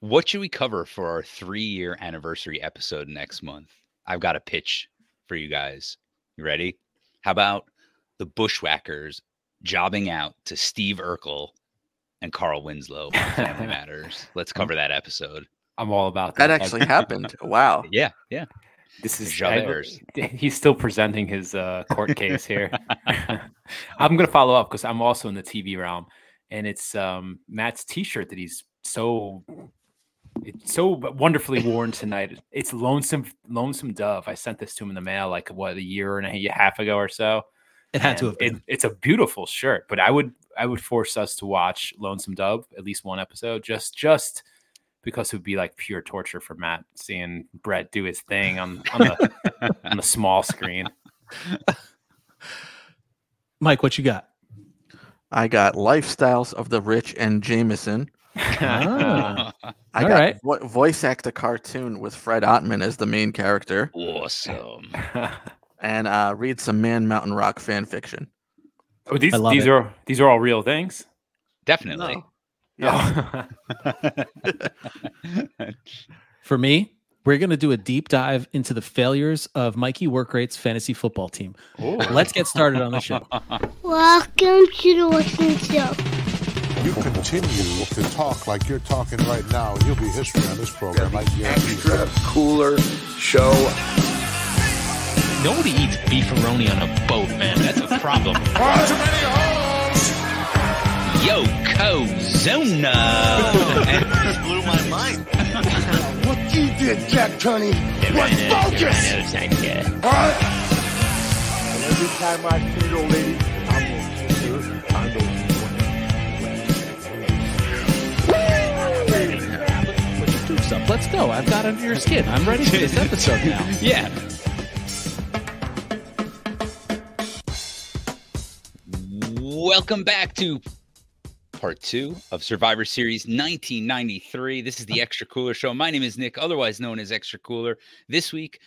What should we cover for our three year anniversary episode next month? I've got a pitch for you guys. You ready? How about the Bushwhackers jobbing out to Steve Urkel and Carl Winslow on Family Matters? Let's cover that episode. I'm all about that. That actually happened. Wow. Yeah, yeah. This is Jabbers. He's still presenting his uh, court case here. I'm gonna follow up because I'm also in the TV realm, and it's um, Matt's T-shirt that he's so it's so wonderfully worn tonight. It's lonesome, lonesome dove. I sent this to him in the mail like what a year and a half ago or so. It had to have been. It, it's a beautiful shirt, but I would I would force us to watch Lonesome Dove at least one episode, just just because it would be like pure torture for Matt seeing Brett do his thing on on the on the small screen. Mike, what you got? I got Lifestyles of the Rich and Jameson. Ah. I All got right. vo- voice act a cartoon with Fred Ottman as the main character, awesome. and uh, read some Man Mountain Rock fan fiction. oh, these these it. are these are all real things. Definitely. No. For me, we're going to do a deep dive into the failures of Mikey Workrate's fantasy football team. Let's get started on the show. Welcome to the Western Show. You continue to talk like you're talking right now, and you'll be history on this program. I guarantee you. extra cooler show. Nobody eats beefaroni on a boat, man. That's a problem. Yo, Zona. Just blew my mind. What you did, Jack Tunney, was focus! Huh? Every time I see your lady, Put up. Let's go. I've got under your skin. I'm ready for this episode now. yeah. Welcome back to part two of Survivor Series 1993. This is the Extra Cooler Show. My name is Nick, otherwise known as Extra Cooler. This week,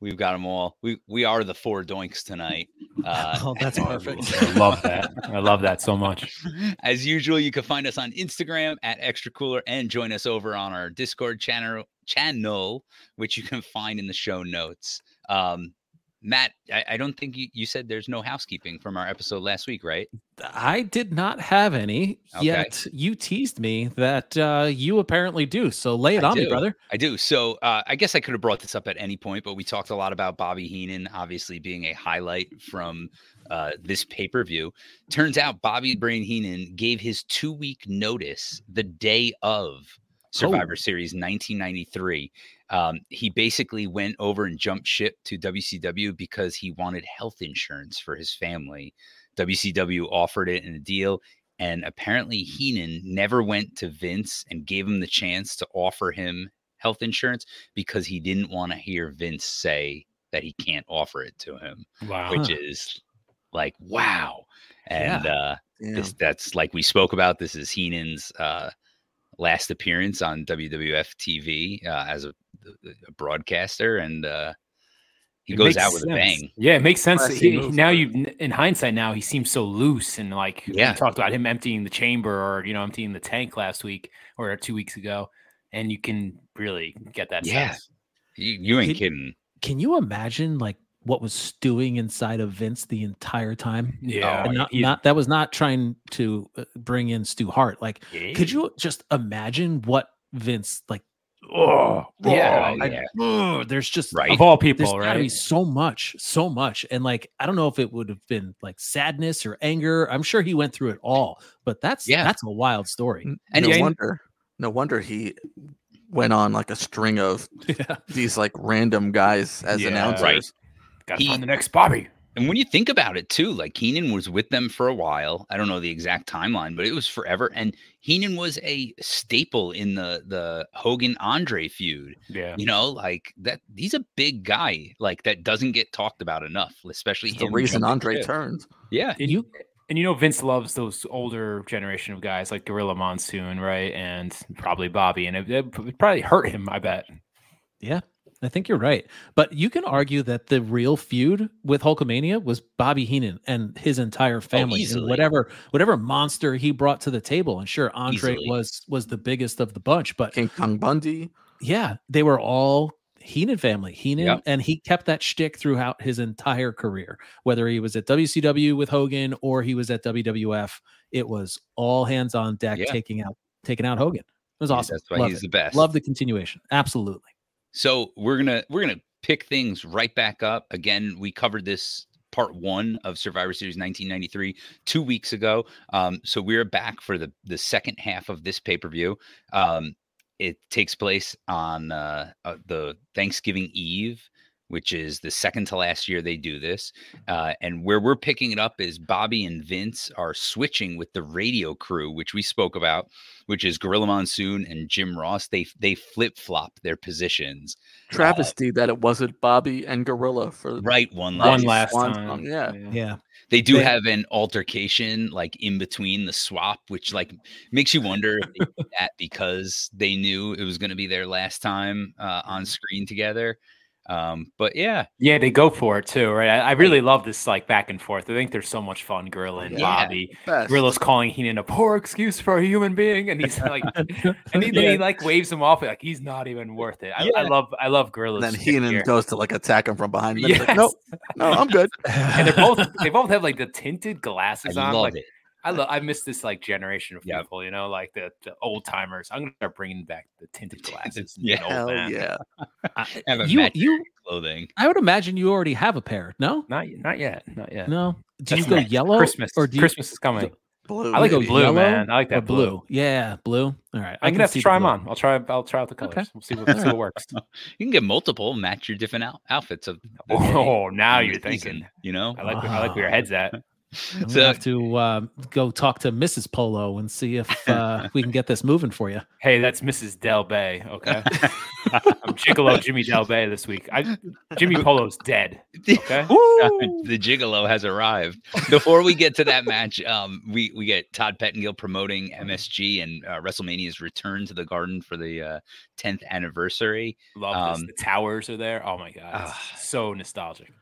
we've got them all. We we are the four doinks tonight. Uh, Oh, that's perfect. I love that. I love that so much. As usual, you can find us on Instagram at Extra Cooler and join us over on our Discord channel, channel which you can find in the show notes. Um, Matt, I, I don't think you, you said there's no housekeeping from our episode last week, right? I did not have any, Okay. yet you teased me that uh, you apparently do. So lay it I on me, brother. I do. So uh, I guess I could have brought this up at any point, but we talked a lot about Bobby Heenan, obviously being a highlight from uh, this pay per view. Turns out Bobby Brain Heenan gave his two week notice the day of Survivor Series 1993. Um, he basically went over and jumped ship to WCW because he wanted health insurance for his family. WCW offered it in a deal. And apparently, Heenan never went to Vince and gave him the chance to offer him health insurance because he didn't want to hear Vince say that he can't offer it to him, Wow. which is like, wow. And uh, Damn. this, that's like we spoke about. This is Heenan's uh, last appearance on WWF TV uh, as a, a broadcaster. And uh, he It goes out with a bang. Yeah, it makes sense. Classy He, now you, in hindsight, now he seems so loose and like Yeah. we talked about him emptying the chamber or you know emptying the tank last week or two weeks ago, and you can really get that Yeah. sense. You, you ain't Can- kidding. Can you imagine like what was stewing inside of Vince the entire time? Yeah, and not, not that was not trying to uh, bring in Stu Hart. Like, Yeah. could you just imagine what Vince like? Oh, yeah, Oh, I- yeah. ugh, there's just Right. of all there's people, gotta be right? so much, so much, and like I don't know if it would have been like sadness or anger. I'm sure he went through it all, but that's Yeah. that's a wild story. And no it's- wonder. No wonder he went on like a string of Yeah. these like random guys as Yeah. announcers. Right. Got to He- find the next Bobby. And when you think about it too, like Heenan was with them for a while. I don't know the exact timeline, but it was forever. And Heenan was a staple in the the Hogan Andre feud. Yeah, You know, like that. He's a big guy, like that doesn't get talked about enough, especially It's the reason Andre ship. turned. Yeah, And You and you know Vince loves those older generation of guys like Gorilla Monsoon, right? And probably Bobby, and it, it probably hurt him. I bet. Yeah. I think you're right. But you can argue that the real feud with Hulkamania was Bobby Heenan and his entire oh, family and whatever whatever monster he brought to the table. And sure, Andre Easily. was was the biggest of the bunch, but King Kong Bundy. yeah, they were all Heenan family. Heenan, Yep. and he kept that shtick throughout his entire career. Whether he was at WCW with Hogan or he was at WWF, it was all hands on deck, Yeah. taking out taking out Hogan. It was Yeah, awesome. That's why Love he's it. the best. Love the continuation. Absolutely. So we're gonna we're gonna pick things right back up. Again, we covered this part one of Survivor Series 1993 two weeks ago. Um, so we're back for the the second half of this pay per view. Um, it takes place on uh, uh, the Thanksgiving Eve, which is the second to last year they do this. Uh, and where we're picking it up is Bobby and Vince are switching with the radio crew, which we spoke about, which is Gorilla Monsoon and Jim Ross. They they flip flop their positions. Travesty that it wasn't Bobby and Gorilla for Right, one last, One last. last Swan time. song, yeah. Yeah. They do They- have an altercation like in between the swap, which like makes you wonder if they did that because they knew it was going to be their last time uh, on screen together. Um, but yeah, Yeah, they go for it too, right? I, I really love this like back and forth. I think there's so much fun. Gorilla and Yeah. Bobby. best. Gorilla's calling Heenan a poor excuse for a human being, and he's like, and he, then he like waves him off like he's not even worth it. I, I love, I love Gorilla's. And then shtick Heenan here. goes to like attack him from behind. And then he's Yes. like, nope, no, I'm good. and they're both, they both have like the tinted I glasses on. love like, it. I love, I miss this like generation of Yep. people, you know, like the, the old timers. I'm gonna start bringing back the tinted glasses. and Yeah. being Hell yeah. I- Have a you you clothing. I would imagine you already have a pair. No? Not, not yet, not yet. No. Do you go next. yellow Christmas, or do you Christmas is coming. Blue. I like go blue, yellow man. I like that blue. Yeah, blue. All right. I'm gonna have see to the try them on. I'll try. I'll try out the colors. Okay. We'll see what, see what works. You can get multiple, match your different out- outfits of. Oh, now you're the thinking. you know. I like. I like where your head's at. I'm gonna So- have to um, go talk to Mrs. Polo and see if uh, we can get this moving for you. Hey, that's Mrs. Del Rey. Okay, I'm Gigolo Jimmy Del Rey this week. I, Jimmy Polo's dead. Okay. the gigolo has arrived. Before we get to that match, um, we we get Todd Pettengill promoting MSG and uh, WrestleMania's return to the Garden for the uh, 10th anniversary. Love this. Um, The towers are there. Oh my god, ah. so nostalgic.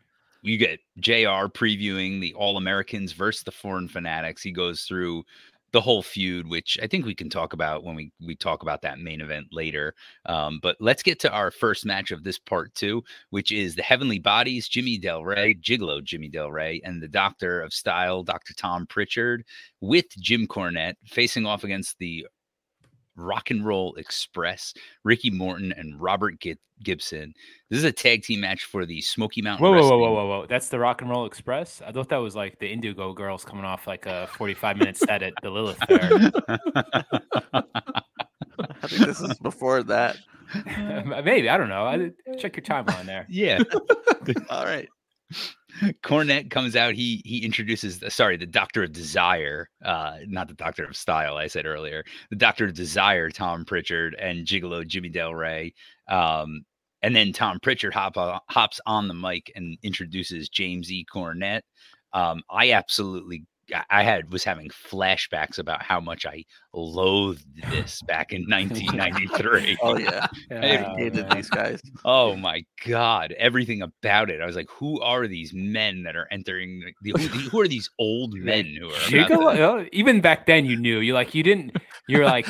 You get Jr. previewing the All Americans versus the Foreign Fanatics. He goes through the whole feud, which I think we can talk about when we we talk about that main event later. Um, but let's get to our first match of this part two, which is the Heavenly Bodies, Jimmy Del Rey, Gigolo Jimmy Del Rey, and the Doctor of Style, Dr. Tom Prichard, with Jim Cornette facing off against the Rock and Roll Express, Ricky Morton and Robert Gi- Gibson. This is a tag team match for the Smoky Mountain. Whoa, whoa, whoa, whoa, whoa, whoa! That's the Rock and Roll Express. I thought that was like the Indigo Girls coming off like a 45 minute set at the Lilith Fair. I think this is before that. Maybe I don't know. I check your timeline there. yeah. All right. Cornette comes out. He he introduces sorry, the Doctor of Desire, uh, not the Doctor of Style. I said earlier, the Doctor of Desire, Tom Prichard and Gigolo Jimmy Del Rey. Um, and then Tom Prichard hop on, hops on the mic and introduces James E. Cornette. Um, I absolutely, I- I had was having flashbacks about how much I loathed this back in 1993. Oh yeah. I hated these guys. Oh my god, everything about it. I was like, who are these men that are entering the, who, who are these old men who are about Gigolo, to- oh, even back then you knew. You like you didn't. You're like,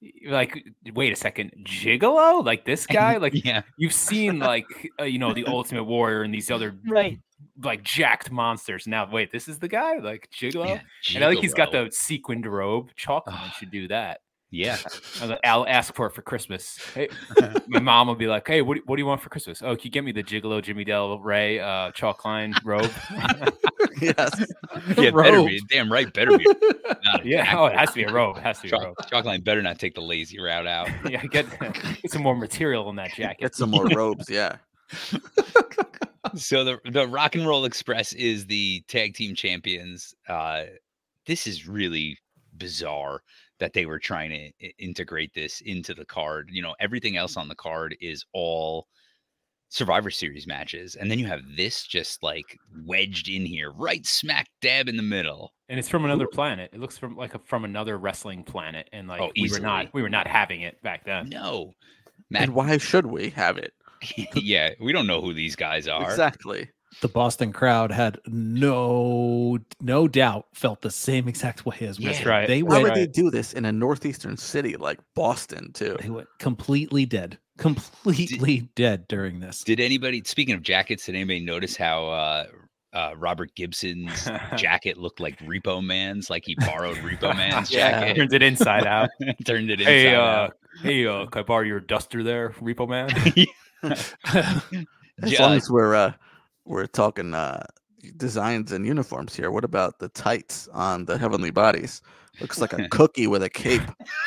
you're like, wait a second, Gigolo, like this guy, like yeah, you've seen like uh, you know the Ultimate Warrior and these other right. Like jacked monsters. Now wait, this is the guy, like Gigolo. Yeah, And I like he's got the sequined robe. Chalkman Ah. should do that. yeah. I'll- I'll ask for it for Christmas. Hey, my mom will be like, "Hey, what, do- what do you want for Christmas? Oh, can you get me the Gigolo Jimmy Del Rey uh, chalk line robe? yes. Yeah, better Robe. be damn right. Better be. Not yeah, oh, it has to be a robe. It has to be a Chalk, robe. Chalkline better not take the lazy route out. Yeah, get get some more material in that jacket. Get some more robes. Yeah. So the the Rock and Roll Express is the tag team champions. Uh, this is really bizarre that they were trying to i- integrate this into the card. You know, everything else on the card is all Survivor Series matches, and then you have this just like wedged in here, right smack dab in the middle. and it's from another planet. It looks from like a, from another wrestling planet, and like Oh, we were not we were not having it back then. No, Matt, And why should we have it? yeah, we don't know who these guys are. Exactly. The Boston crowd had no no doubt felt the same exact way as Yeah. Wizard. right. They Why went would they do this in a northeastern city like Boston too? they went completely dead. Completely dead during this. Did anybody, speaking of jackets, did anybody notice how uh, uh, Robert Gibson's jacket looked like Repo Man's? Like he borrowed Repo Man's Yeah. jacket, Turns it inside out. turned it inside hey, uh, out. hey, uh, can I borrow your duster there, Repo Man? As Yeah. long as we're uh, we're talking uh, designs and uniforms here, what about the tights on the heavenly bodies? Looks like a cookie with a cape.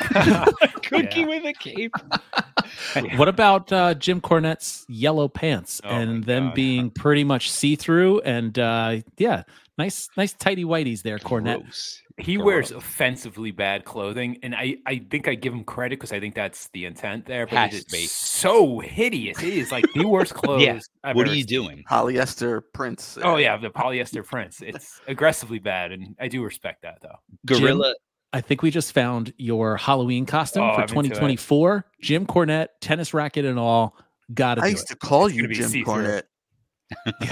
Cookie Yeah. with a cape. what about uh, Jim Cornette's yellow pants Oh and them God. being pretty much see through? And uh, yeah, nice, nice tidy whiteys there, Cornette. Gross. He wears offensively bad clothing, and I, I think I give him credit because I think that's the intent there. But Has it to so hideous. It is like the worst clothes. I've What are you seen. doing? Polyester prints. Oh yeah, the polyester prints. It's aggressively bad, and I do respect that though. Gorilla. I think we just found your Halloween costume Oh, for I'm 2024. Jim Cornette, tennis racket and all. Got to I used it. to call It's you gonna be Jim. Cornette.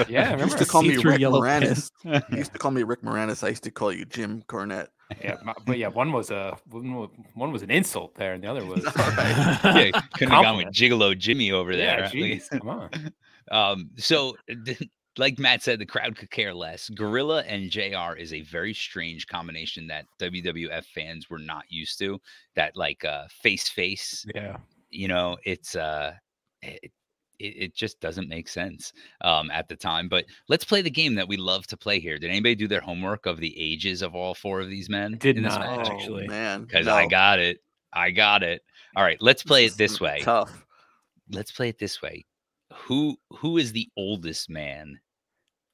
Yeah, I remember. used to call me Rick Moranis. You used to call me Rick Moranis. I used to call you Jim Cornette. yeah, my- but yeah, one was a one was, an insult there, and the other was Yeah, couldn't have gone with Gigolo Jimmy over there. yeah, right? jeez, come on. Um, so like Matt said, the crowd could care less. Gorilla and JR is a very strange combination that WWF fans were not used to. That like uh face face, Yeah, you know, it's uh it, it, it just doesn't make sense um at the time. But let's play the game that we love to play here. Did anybody do their homework of the ages of all four of these men? Did in this not, match? actually. Oh, man, Because I got it. I got it. All right, let's play it this way. Tough. Let's play it this way. Who who is the oldest man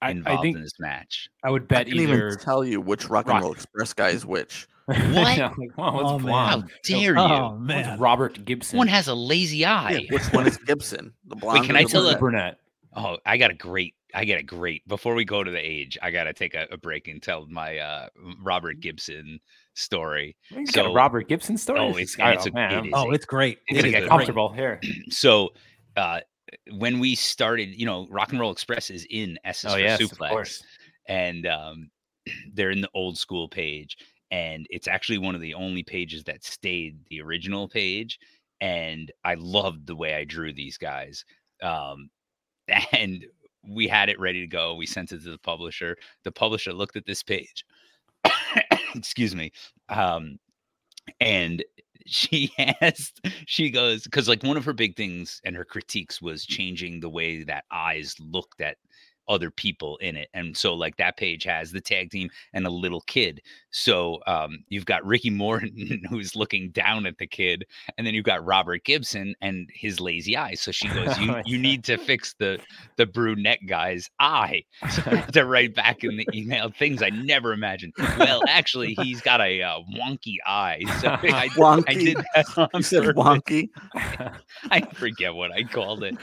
involved I think in this match? I would bet. I bet can either. even tell you which Rock and Rock- Roll Express guy is which. What? Yeah, like, wow, Oh, what's man. How blonde? dare you? oh One's man, Robert Gibson. One has a lazy Yeah, eye. which one is Gibson? The blonde. can or I the tell a- brunette? brunette. Oh, I got a great. I got a great. Before we go to the age, I got to take a, a break and tell my uh, Robert Gibson story. You got So- a Robert Gibson story. Oh, it's- is- and it's a- man, it oh, it's great. it's gonna get comfortable here. So, uh, when we started, you know, Rock and Roll Express is in SS Oh for yes, of Suplex. course. and um, they're in the old school page and it's actually one of the only pages that stayed the original page and i loved the way i drew these guys um, and we had it ready to go we sent it to the publisher the publisher looked at this page excuse me um, and she asked she goes because like one of her big things and her critiques was changing the way that eyes looked at other people in it and so like that page has the tag team and a little kid so um you've got ricky morton who's looking down at the kid and then you've got robert gibson and his lazy eye so she goes you, you need to fix the the brunette guy's eye so I to write back in the email things i never imagined well actually he's got a uh, wonky eye so I, I Wonky. did that You said purpose. wonky. I forget what I called it.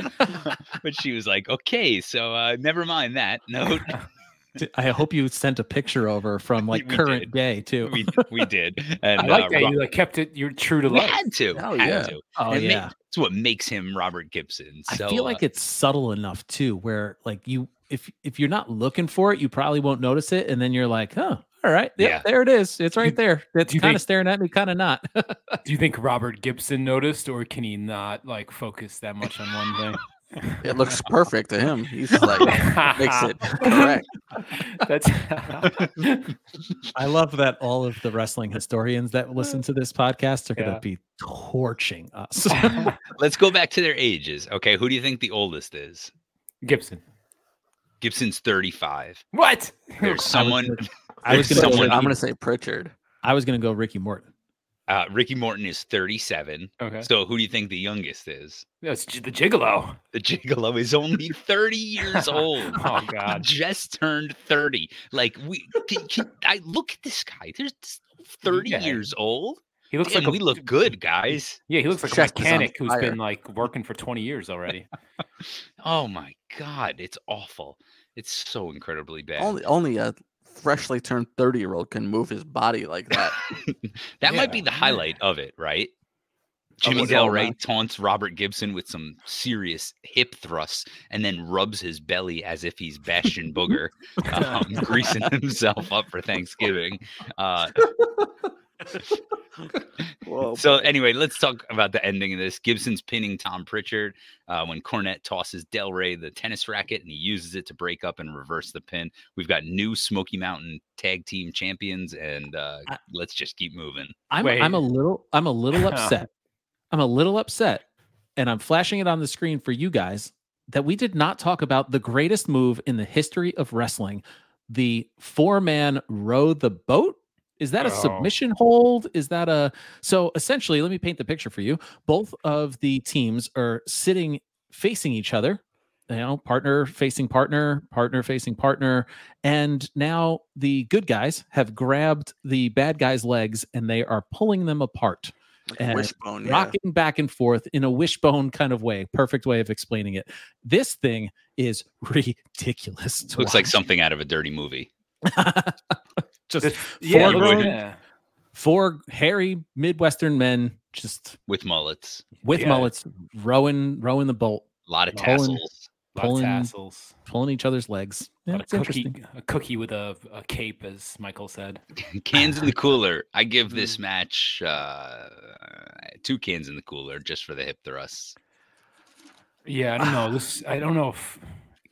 but she was like, okay, so uh, never mind that note. I hope you sent a picture over from like We current did. day too. we, we did. And I like uh, that Ro- you like kept it. You're true to we life. had to. Hell had yeah. to. oh It ma- yeah. It's what makes him Robert Gibson. So I feel uh, like it's subtle enough too, where like you, if if you're not looking for it, you probably won't notice it, and then you're like, huh. all right, yep, Yeah. there it is. It's right there. It's kind of staring at me, kind of not. Do you think Robert Gibson noticed, or can he not like focus that much on one thing? It looks perfect to him. He's like makes it correct. That's I love that all of the wrestling historians that listen to this podcast are going Yeah. to be torching us. let's go back to their ages. Okay, who do you think the oldest is? Gibson. Gibson's 35. What? There's someone. I was there's going to someone- go. I'm gonna say Prichard. I was going to go Ricky Morton. Uh, Ricky Morton is 37. Okay. So who do you think the youngest is? That's G- the Gigolo. The Gigolo is only 30 years old. Oh God. just turned 30. Like we can, can I look at this guy? There's 30 Yeah. years old. He looks Damn, like a, we look good, guys. Yeah, he looks like a Chest is on mechanic who's fire. been like working for 20 years already. Oh my god, it's awful. It's so incredibly bad. Only only a freshly turned 30 year old can move his body like that. that might be the highlight of it, right? Jimmy what's Del Rey on. taunts Robert Gibson with some serious hip thrusts and then rubs his belly as if he's Bastion Booger, um, greasing himself up for Thanksgiving. Uh, Whoa, so anyway, let's talk about the ending of this. Gibson's pinning Tom Prichard uh, when Cornette tosses Del Rey the tennis racket and he uses it to break up and reverse the pin. We've got new Smoky Mountain tag team champions, and uh, I- let's just keep moving. I'm I'm a little I'm a little upset. I'm a little upset, and I'm flashing it on the screen for you guys that we did not talk about the greatest move in the history of wrestling, the four man row the boat. Is that a Oh. submission hold? Is that a so essentially? Let me paint the picture for you. Both of the teams are sitting facing each other. You know, partner facing partner, partner facing partner, and now the good guys have grabbed the bad guys' legs and they are pulling them apart, like and wishbone. Yeah. rocking back and forth in a wishbone kind of way. Perfect way of explaining it. This thing is ridiculous. to Looks like something out of a dirty movie. just This- four, yeah, it grown- yeah. four hairy Midwestern men just with mullets, with Yeah. mullets rowing rowing the boat, a lot of Pulling- tassels. Lot of pulling- tassels. pulling each other's legs. Yeah, Lot of it's cookie, a cookie with a, a cape, as Michael said. cans in the cooler. I give this match uh, two cans in the cooler just for the hip thrusts. Yeah, I don't know. This I don't know if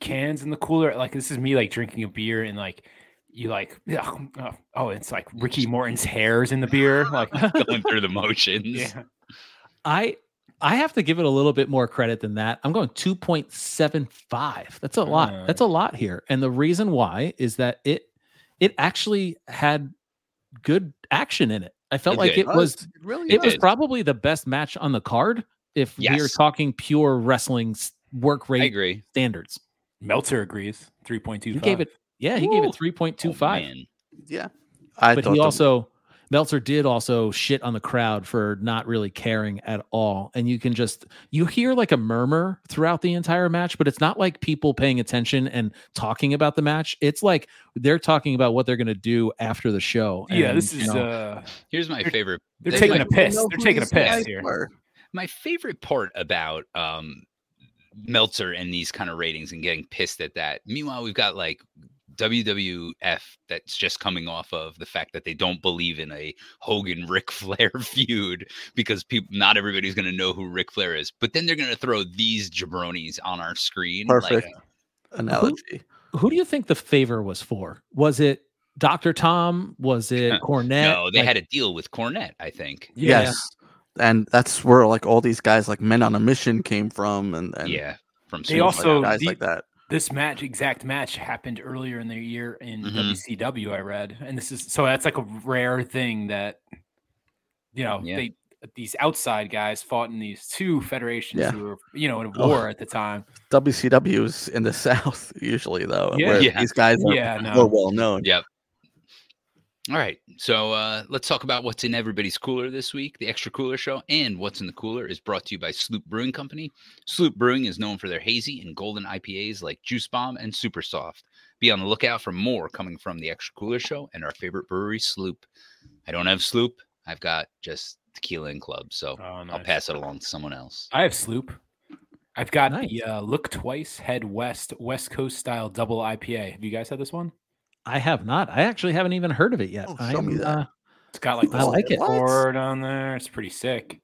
cans in the cooler. Like this is me like drinking a beer and like you like yeah, oh, oh it's like Ricky Morton's hairs in the beer. Like Going through the motions. yeah, I I have to give it a little bit more credit than that. I'm going 2.75. That's a lot. Uh. That's a lot here. And the reason why is that it it actually had good action in it. I felt It like did. it was It really it was probably the best match on the card if we're talking pure wrestling s- work I rate agree. standards. Meltzer agrees. Three point two. He gave it yeah, he gave it 3.25. Oh. Yeah. I but thought he the- also Meltzer did also shit on the crowd for not really caring at all. And you can just you hear like a murmur throughout the entire match, but it's not like people paying attention and talking about the match. It's like they're talking about what they're gonna do after the show. Yeah, And, this you is know, uh Here's my They're- favorite. they're There's taking my- a piss. know They're taking a piss here. were. my favorite part about um Meltzer and these kind of ratings and getting pissed at that. Meanwhile, we've got like WWF that's just coming off of the fact that they don't believe in a Hogan Ric Flair feud because people not everybody's going to know who Ric Flair is. But then they're going to throw these jabronis on our screen. Perfect Like, analogy. who do you think the favor was for? Was it Dr. Tom? Was it Cornette? no, they Like, had a deal with Cornette, I think. Yeah. Yes. And that's where like all these guys like men on a mission came from and, and yeah, from They Super like, also- guys the- like that. This match, exact match, happened earlier in the year in Mhm. WCW. I read, and this is so that's like a rare thing that you know Yeah. they these outside guys fought in these two federations Yeah. who were you know in a Oh. war at the time. WCW is in the South usually though, Yeah. where Yeah. these guys are Yeah, no. more well known. Yep. All right. So uh, let's talk about what's in everybody's cooler this week. The Extra Cooler Show and What's in the Cooler is brought to you by Sloop Brewing Company. Sloop Brewing is known for their hazy and golden IPAs like Juice Bomb and Super Soft. Be on the lookout for more coming from the Extra Cooler Show and our favorite brewery, Sloop. I don't have Sloop. I've got just Tequila and Club. So Oh, I'll pass it along to someone else. I have Sloop. I've got Nice. the uh, Look Twice Head West West Coast style double IPA. Have you guys had this one? I have not. I actually haven't even heard of it yet. Oh, show me I'm, that. uh, It's got like I like it. Board on there. It's pretty sick.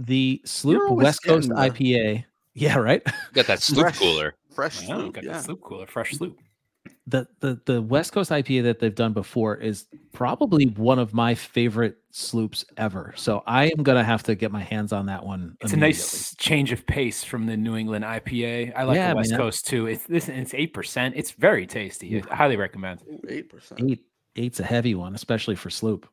the Sloop West Coast getting the- IPA. Yeah, right. Got that Sloop Fresh. cooler. Fresh Yeah, Sloop, got yeah. the Sloop cooler, fresh Sloop. The the the West Coast IPA that they've done before is probably one of my favorite sloops ever. So I am gonna have to get my hands on that one. It's a nice change of pace from the New England IPA. I like Yeah, the West man. Coast too. It's this it's eight percent. It's very tasty. I highly recommend. Eight percent. eight. Eight's a heavy one, especially for sloop.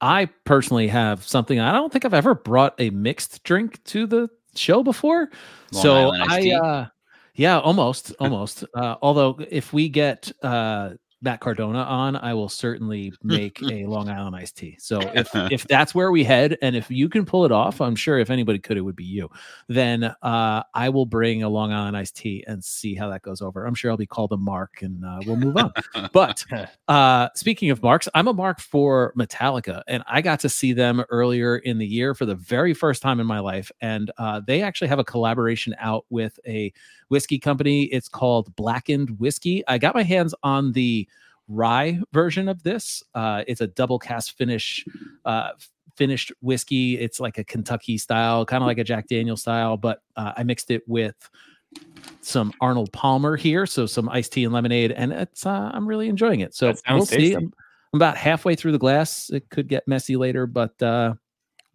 I personally have something. I don't think I've ever brought a mixed drink to the show before. Long so Island I, uh, yeah, almost, almost. uh, although if we get uh, Matt Cardona on, I will certainly make a Long Island iced tea. So if if that's where we head, and if you can pull it off, I'm sure if anybody could, it would be you. Then uh, I will bring a Long Island iced tea and see how that goes over. I'm sure I'll be called a mark, and uh, we'll move on. but uh, speaking of marks, I'm a mark for Metallica, and I got to see them earlier in the year for the very first time in my life, and uh, they actually have a collaboration out with a whiskey company. It's called Blackened Whiskey. I got my hands on the rye version of this. Uh, it's a double cask finish, uh, finished whiskey. It's like a Kentucky style, kind of like a Jack Daniel style, but uh, I mixed it with some Arnold Palmer here, so some iced tea and lemonade, and it's uh, I'm really enjoying it. So we'll see. I'm, I'm about halfway through the glass. It could get messy later, but uh,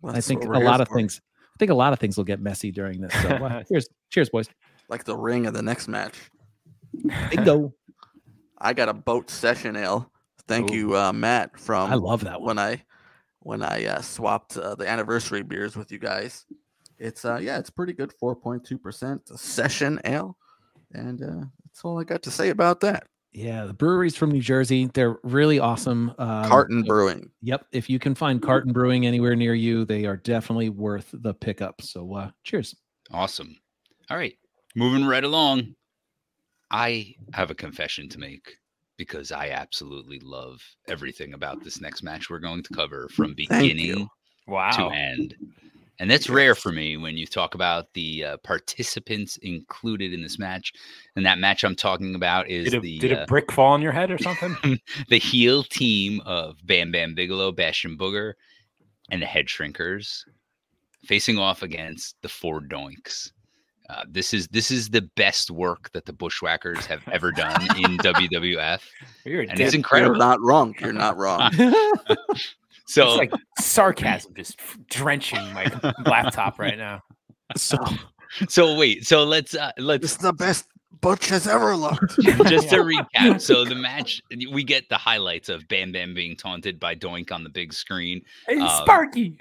I think a lot of for. things. I think a lot of things will get messy during this. So uh, cheers, cheers, boys. like the ring of the next match. Bingo. I got a boat session ale. Thank Ooh. you, uh, Matt. From I love that one. when I when I uh, swapped uh, the anniversary beers with you guys. It's uh yeah, it's pretty good, four point two percent session ale, and uh, that's all I got to say about that. Yeah, the breweries from New Jersey, they're really awesome. Um, Carton Brewing. Yep. If you can find Carton Brewing anywhere near you, they are definitely worth the pickup. So uh cheers. Awesome. All right. Moving right along. I have a confession to make because I absolutely love everything about this next match we're going to cover from Thank you. beginning to Wow. end. And that's rare for me when you talk about the uh, participants included in this match. And that match I'm talking about is Did a, the did uh, a brick fall on your head or something? the heel team of Bam Bam Bigelow, Bastion Booger, and the Head Shrinkers facing off against the Four Doinks. Uh, this is this is the best work that the Bushwhackers have ever done in WWF, You're and it's incredible. You're not wrong. You're not wrong. so It's like sarcasm just drenching my laptop right now. so so wait, so let's uh, let's This is the best Butch has ever looked. just to recap. So the match, we get the highlights of Bam Bam being taunted by Doink on the big screen. Hey, Um, Sparky.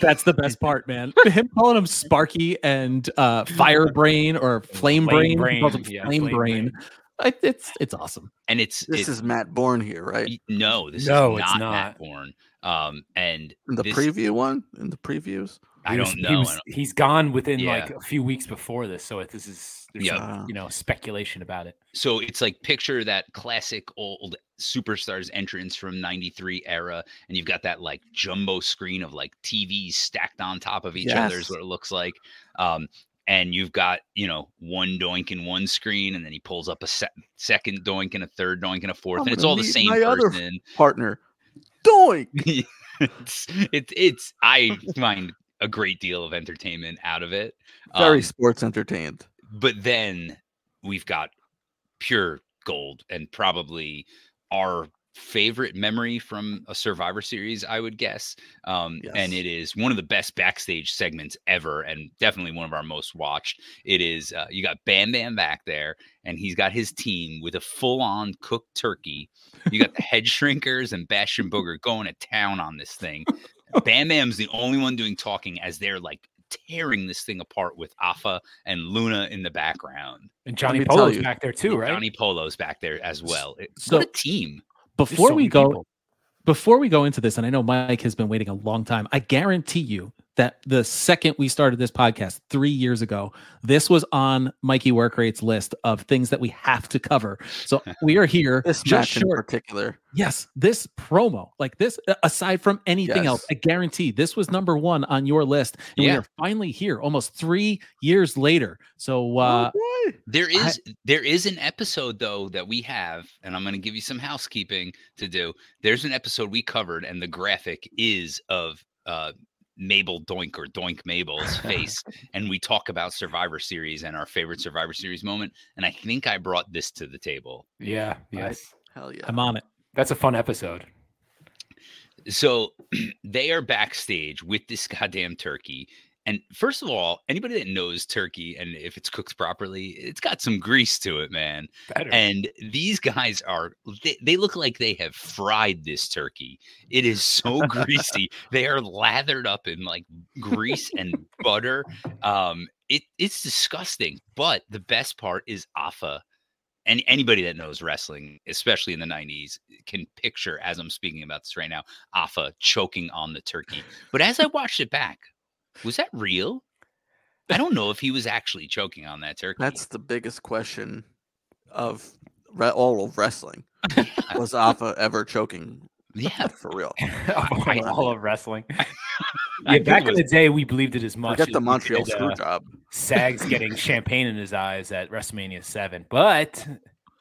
That's the best part, man. Him calling him Sparky and uh Fire Brain or Flame, Flame Brain. He calls him Brain, yeah, Flame, Flame Brain. Brain. I, it's it's awesome. And it's This it- is Matt Borne here, right? no, this No, is it's not, Matt not. Borne. Um, and In the this- preview one, in the previews. I He was- don't he know. was- I don't- he's gone within Yeah. like a few weeks before this, so it, this is Yeah. some, you know speculation about it. so it's like picture that classic old superstars entrance from 93 era and you've got that like jumbo screen of like tvs stacked on top of each other is what it looks like um and you've got you know one doink in one screen and then he pulls up a se- second doink and a third doink and a fourth I'm and it's all the need same my other person Partner. Doink. it's, it's it's i find a great deal of entertainment out of it Very Um, sports entertained. but then we've got pure gold and probably our favorite memory from a survivor series i would guess um and it is one of the best backstage segments ever and definitely one of our most watched. It is uh, you got bam bam back there and he's got his team with a full-on cooked turkey. You got the head shrinkers and bastion booger going to town on this thing bam bam's the only one doing talking as they're like tearing this thing apart with Afa and Luna in the background. And Johnny Polo's back there too, And right? Johnny Polo's back there as well. It- So- what a team. Before so we go, people. before we go into this, and I know Mike has been waiting a long time, I guarantee you that the second we started this podcast three years ago, this was on Mikey Workrate's list of things that we have to cover. So we are here This just match in particular. Yes, this promo, like this, aside from anything else, I guarantee this was number one on your list. And Yeah. we are finally here almost three years later. So uh Oh, boy. There I- is there is an episode though that we have, and I'm going to give you some housekeeping to do. There's an episode we covered, and the graphic is of uh, Mabel Doink or Doink Mabel's face, and we talk about Survivor Series and our favorite Survivor Series moment. And I think I brought this to the table. Yeah, yes. Hell yeah. I'm on it. That's a fun episode. So they are backstage with this goddamn turkey. And first of all, anybody that knows turkey and if it's cooked properly, it's got some grease to it, man. Better. And these guys are, they, they look like they have fried this turkey. It is so greasy. They are lathered up in like grease and butter. Um, it, it's disgusting. But the best part is Afa any anybody that knows wrestling, especially in the '90s, can picture as I'm speaking about this right now, Afa choking on the turkey. But as I watched it back, was that real? I don't know if he was actually choking on that turkey. That's the biggest question of re- all of wrestling. Was Afa ever choking yeah, for real? all, all of wrestling. Yeah, back it in the day, we believed it as much. Forget as the Montreal did, uh, job. Sags getting champagne in his eyes at WrestleMania Seven, but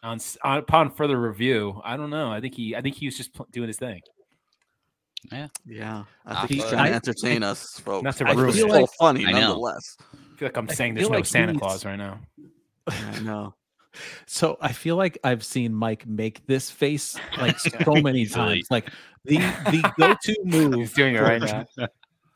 on, on upon further review, I don't know. I think he, I think he was just pl- doing his thing. Yeah, I Afa- think he's trying I- to entertain us, folks. Not to But ruin it's it. still funny I nonetheless. I feel like I'm I saying there's feel no like Santa he's- Claus right now. I know. So I feel like I've seen Mike make this face like so many times. Like the the go-to move He's doing it right now.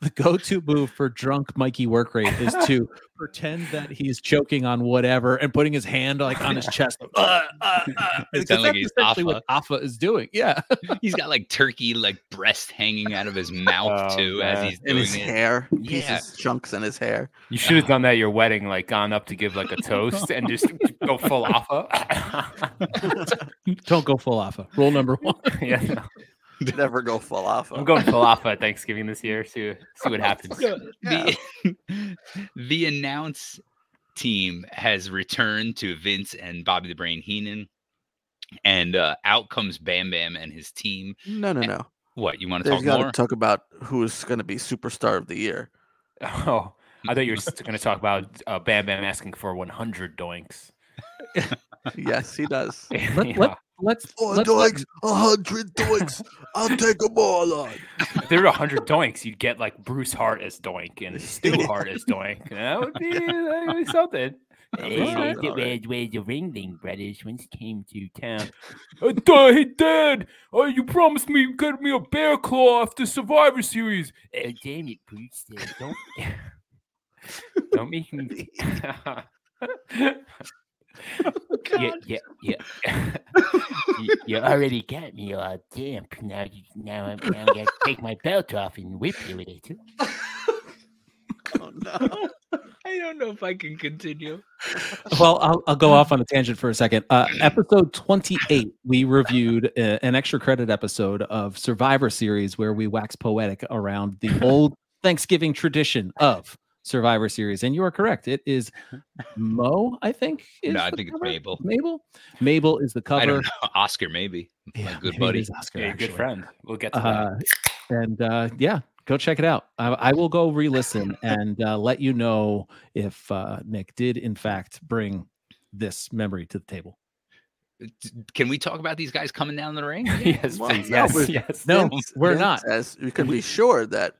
The go-to move for drunk Mikey work rate is to pretend that he's choking on whatever and putting his hand like on his chest. like, "Uh, uh, uh," It because sounds like that's he's essentially what Afa is doing. Yeah. He's got like turkey like breast hanging out of his mouth Oh, too man. as he's In his it. hair, Yeah. pieces, chunks in his hair. You should have done that at your wedding, like gone up to give like a toast and just go full Afa. Don't go full Afa. Rule number one. yeah, no. Never go full Afa. I'm going full Afa at Thanksgiving this year. See, see what happens. the the announce team has returned to Vince and Bobby the Brain Heenan, and uh, out comes Bam Bam and his team. No, no, no. What you want to They've talk more? talk about who's going to be superstar of the year. Oh, I thought you were going to talk about uh, Bam Bam asking for 100 doinks. Yes, he does. Let, Yeah. let, let's Four let's doinks, a hundred doinks. I'll take them all on. If there were a 100 doinks, you'd get like Bruce Hart as doink and Stu Hart as doink. That would be, that would be something. Hey, Alright, the- alright. where the Ringling brothers once came to town. Uh, Dad, hey, Dad, uh, you promised me you'd get me a bear claw after Survivor Series. Oh, damn it, Bruce. uh, don't, don't make me. yeah, yeah, yeah. you, you already got me all damp. Now, you, now I'm, now I'm gonna take my belt off and whip you with it too. Oh, no. I don't know if I can continue. well, I'll, I'll go off on a tangent for a second. Uh, episode 28, we reviewed uh, an extra credit episode of Survivor Series where we wax poetic around the old Thanksgiving tradition of Survivor Series. And you are correct. It is Mo, I think. is No, I the think it's. Mabel. Mabel? Mabel is the cover. I don't know. Oscar, maybe. Yeah, good maybe buddy. Oscar, Yeah, good friend. We'll get to Uh, and uh, yeah, go check it out. I, I will go re-listen and uh, let you know if uh, Nick did in fact bring this memory to the table. Can we talk about these guys coming down the ring? yes, Well, please. no, Yes, but- yes. No, Vince- we're Vince not. Says you can be sure that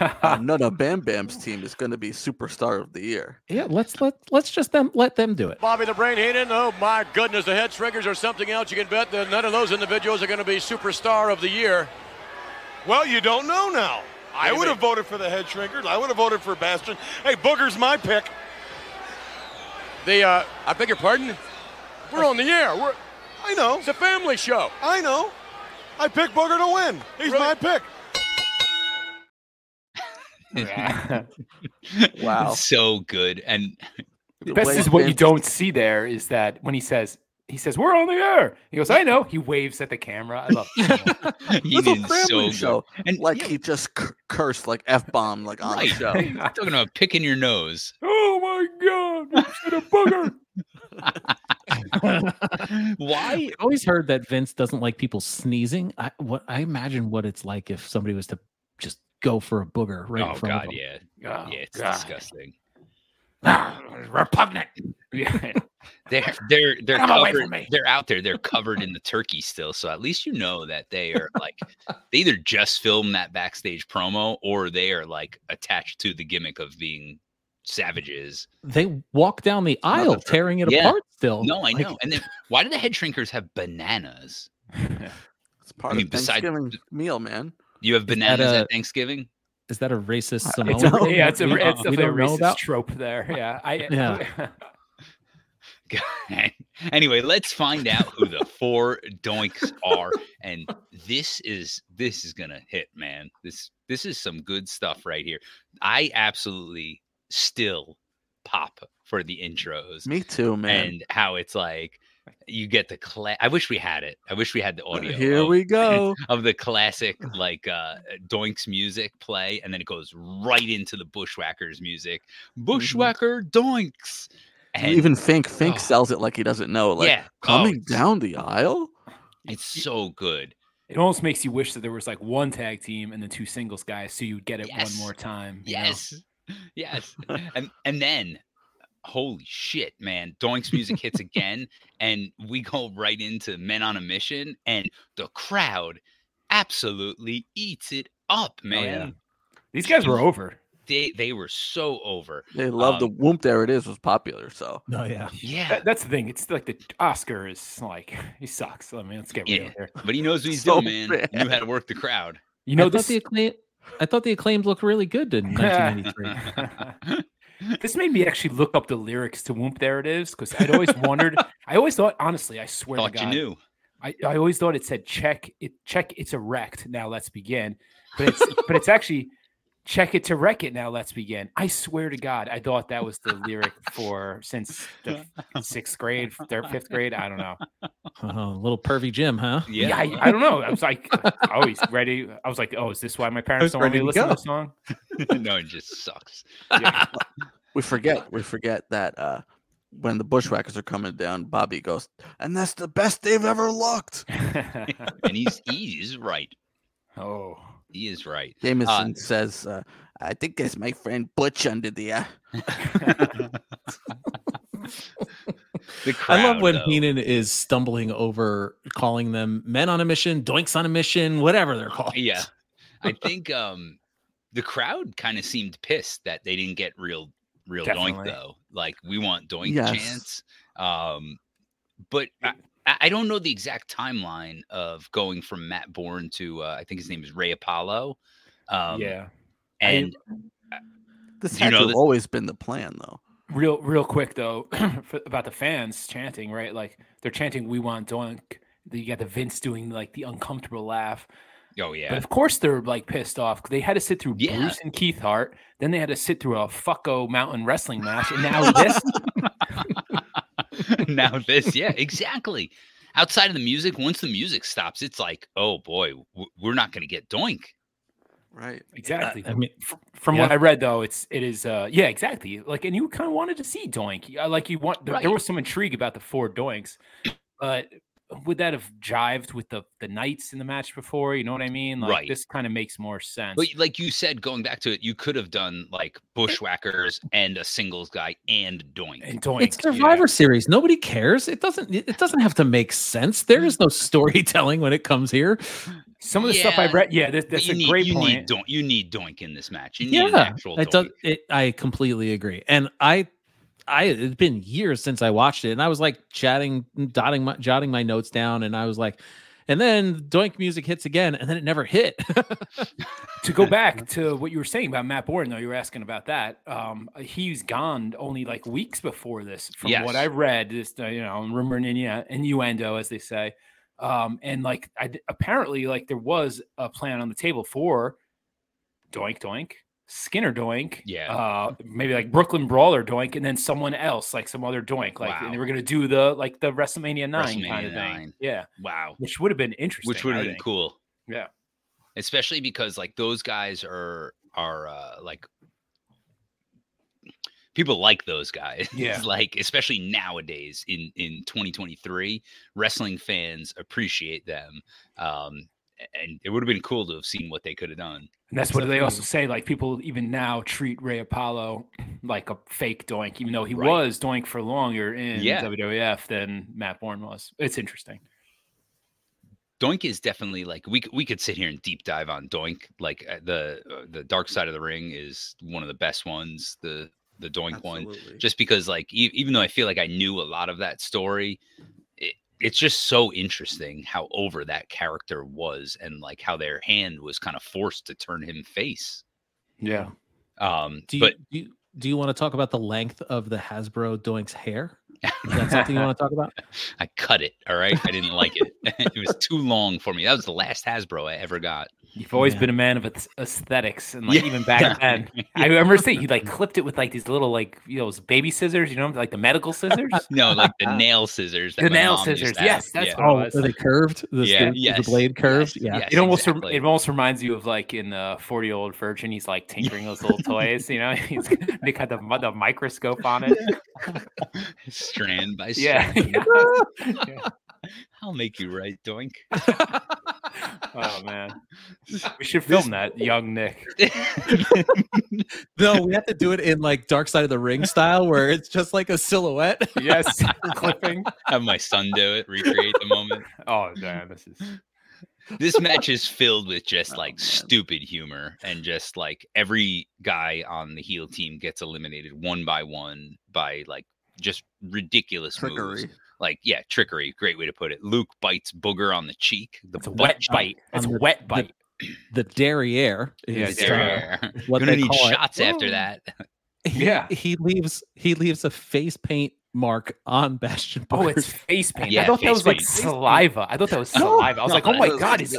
uh, none of Bam Bam's team is going to be superstar of the year. Yeah, let's let let's just them let them do it. Bobby the Brain Heenan, oh my goodness, the head shrinkers or something else. You can bet that none of those individuals are going to be superstar of the year. Well, you don't know now. I would have voted for the head shrinkers. I would have voted for Bastion. Hey, Booger's my pick. The, uh, I beg your pardon? We're on the air. We're, I know. it's a family show. I know. I pick Booger to win. He's Really? my pick. Yeah. Wow. so good. And The Best is what you don't see there is that when he says he says we're on the air. He goes, I know. He waves at the camera. I love. It. he did family so good. And Like yeah, he just c- cursed like f bomb like on Right. the show. I'm talking about picking your nose. oh my god! I'm a booger. Why? I always heard that Vince doesn't like people sneezing. I what I imagine what it's like if somebody was to just go for a booger right oh in front God, of them. yeah, Oh, yeah, it's God. disgusting. Repugnant. Yeah. They're they're they're covered. They're out there. They're covered in the turkey still. So at least you know that they are like they either just filmed that backstage promo or they are like attached to the gimmick of being savages. They walk down the aisle tearing it Yeah. apart still. No, I Like, know. And then why do the head shrinkers have bananas? It's part I mean, of beside- Thanksgiving meal, man. You have bananas a- at Thanksgiving? Is that a racist I- Samoan It's a, thing yeah, it's a we, it's we a racist about? trope there. Yeah, I Yeah. anyway, let's find out who the four doinks are. And this is this is gonna hit, man. This this is some good stuff right here. I absolutely still pop for the intros Me too, man. and how it's like you get the cla- I wish we had it. I wish we had the audio. Here of- we go. of the classic like uh Doinks music play, and then it goes right into the Bushwhackers music. Bushwhacker Doinks. And Even Fink Fink oh. sells it like he doesn't know. Like yeah, oh, coming it's- down the aisle. It's so good. It almost makes you wish that there was like one tag team and then two singles guys, so you'd get it Yes. one more time. Yes. know? Yes. Yes. and and then holy shit, man. Doinks music hits again, and we go right into Men on a Mission, and the crowd absolutely eats it up, Oh, yeah. man. These guys were over. They they were so over. They love the Um, whoop. There it is was popular. So No, yeah. Yeah. That- that's the thing. It's like the Oscar is like he sucks. I mean, let's get real Yeah. here. But he knows what he's So doing, man. He knew how to work the crowd. You know I this. the acclaim. I thought the acclaimed looked really good in 1993. this made me actually look up the lyrics to "Whoop There It Is" because I'd always wondered. I always thought, honestly, I swear Thought to you knew. I, I always thought it said check it check it's erect now let's begin but it's but it's actually check it to wreck it now let's begin i swear to god i thought that was the lyric for since the sixth grade third fifth grade i don't know oh, little pervy Jim, huh? Yeah. yeah, I, I don't know i was like always ready i was like oh is this why my parents don't want me to ready to listen to go. the song no, it just sucks. yeah. we forget we forget that uh when the bushwhackers are coming down, Bobby goes, and that's the best they've ever looked. And he's he's right. oh He is right. Jameson says, uh, I think it's my friend Butch under the uh, The crowd, I love when though. Heenan is stumbling over calling them men on a mission, doinks on a mission, whatever they're called. Yeah. I think um the crowd kind of seemed pissed that they didn't get real real doink though. Like we want doink Yes. chance. Um but I, I- I don't know the exact timeline of going from Matt Borne to uh, I think his name is Ray Apollo. Um yeah and This has you know this- always been the plan, though. real real quick though for, about the fans chanting right like they're chanting we want doink you got the vince doing like the uncomfortable laugh oh yeah. but of course they're like pissed off 'cause they had to sit through Yeah. bruce and keith hart then they had to sit through a fucko mountain wrestling match and now this now this, yeah, exactly. Outside of the music, once the music stops, it's like, oh boy, we're not going to get doink. Right. exactly I mean, F- from what i read though it's it is uh yeah exactly like and you kind of wanted to see doink Uh, like you want there, there was some intrigue about the four doinks but would that have jived with the the knights in the match before you know what i mean like Right. this kind of makes more sense But like you said, going back to it, you could have done like bushwhackers and a singles guy and doink. and doink It's yeah. Survivor Series. Nobody cares. It doesn't. It doesn't have to make sense. There is no storytelling when it comes here. some of the stuff i Yeah, read yeah that, that's a need, great you point Need doink, you need doink in this match. You need an Yeah, actual it does. doink. It, I completely agree. And I, I it's been years since I watched it, and I was like chatting, dotting my, jotting my notes down, and I was like, and then Doink music hits again, and then it never hit. to go back to what you were saying about Matt Borne, though, you were asking about that. Um, he's gone only like weeks before this, from what I read. This, uh, you know, rumor and innu- innuendo, as they say. Um, and like, I apparently, like, there was a plan on the table for Doink Doink, Skinner Doink, Yeah. uh, maybe like Brooklyn Brawler Doink, and then someone else, like some other Doink, like, and they were gonna do the like the WrestleMania nine kind of thing, 9. yeah, Wow. which would have been interesting. Which would have been cool. Yeah. Especially because like those guys are are uh like people like those guys. Yeah. like especially nowadays in in 2023, wrestling fans appreciate them. Um and it would have been cool to have seen what they could have done. And that's what they also say. Like people even now treat Ray Apollo like a fake Doink, even though he Right. was Doink for longer in Yeah. WWF than Matt Borne was. It's interesting. Doink is definitely like we we could sit here and deep dive on Doink. Like uh, the uh, the Dark Side of the Ring is one of the best ones. The the Doink one, just because like e- even though I feel like I knew a lot of that story, it, it's just so interesting how over that character was and like how their hand was kind of forced to turn him face. Yeah. Um, do you, but do you, do you want to talk about the length of the Hasbro Doink's hair? Is that something you want to talk about? I cut it. All right. I didn't like it. it was too long for me. That was the last Hasbro I ever got. You've always Yeah. been a man of aesthetics, and like Yeah. even back then, I remember seeing you like clipped it with like these little like you know those baby scissors, you know, like the medical scissors. No, like the nail scissors. The nail scissors, yes, that's Yeah. what- Oh, was. are they curved? The, Yeah, the- yes, the blade curved. yes, yeah. yes. it almost rem- exactly. it almost reminds you of like in uh, the forty year old virgin. He's like tinkering those little toys, you know. He's they got the, the microscope on it. Strand by Yeah. strand. Yeah. I'll make you right, Doink. Oh man, we should film that, young Nick. No, we have to do it in like Dark Side of the Ring style, where it's just like a silhouette. Yes, clipping. Have my son do it, recreate the moment. Oh man, this is This match is filled with just Oh, like man. stupid humor and just like every guy on the heel team gets eliminated one by one by like just ridiculous moves. Trickery. Like yeah, trickery. Great way to put it. Luke bites Booger on the cheek. The it's wet bite. It's a the- wet bite. The derriere Yeah, is derriere. uh, There. what Gonna they need call it. shots after that. He, Yeah. he leaves he leaves a face paint mark on Bastion. Oh, it's face paint. I thought that face was like saliva. I thought that was saliva. I was no, like, oh my god, his,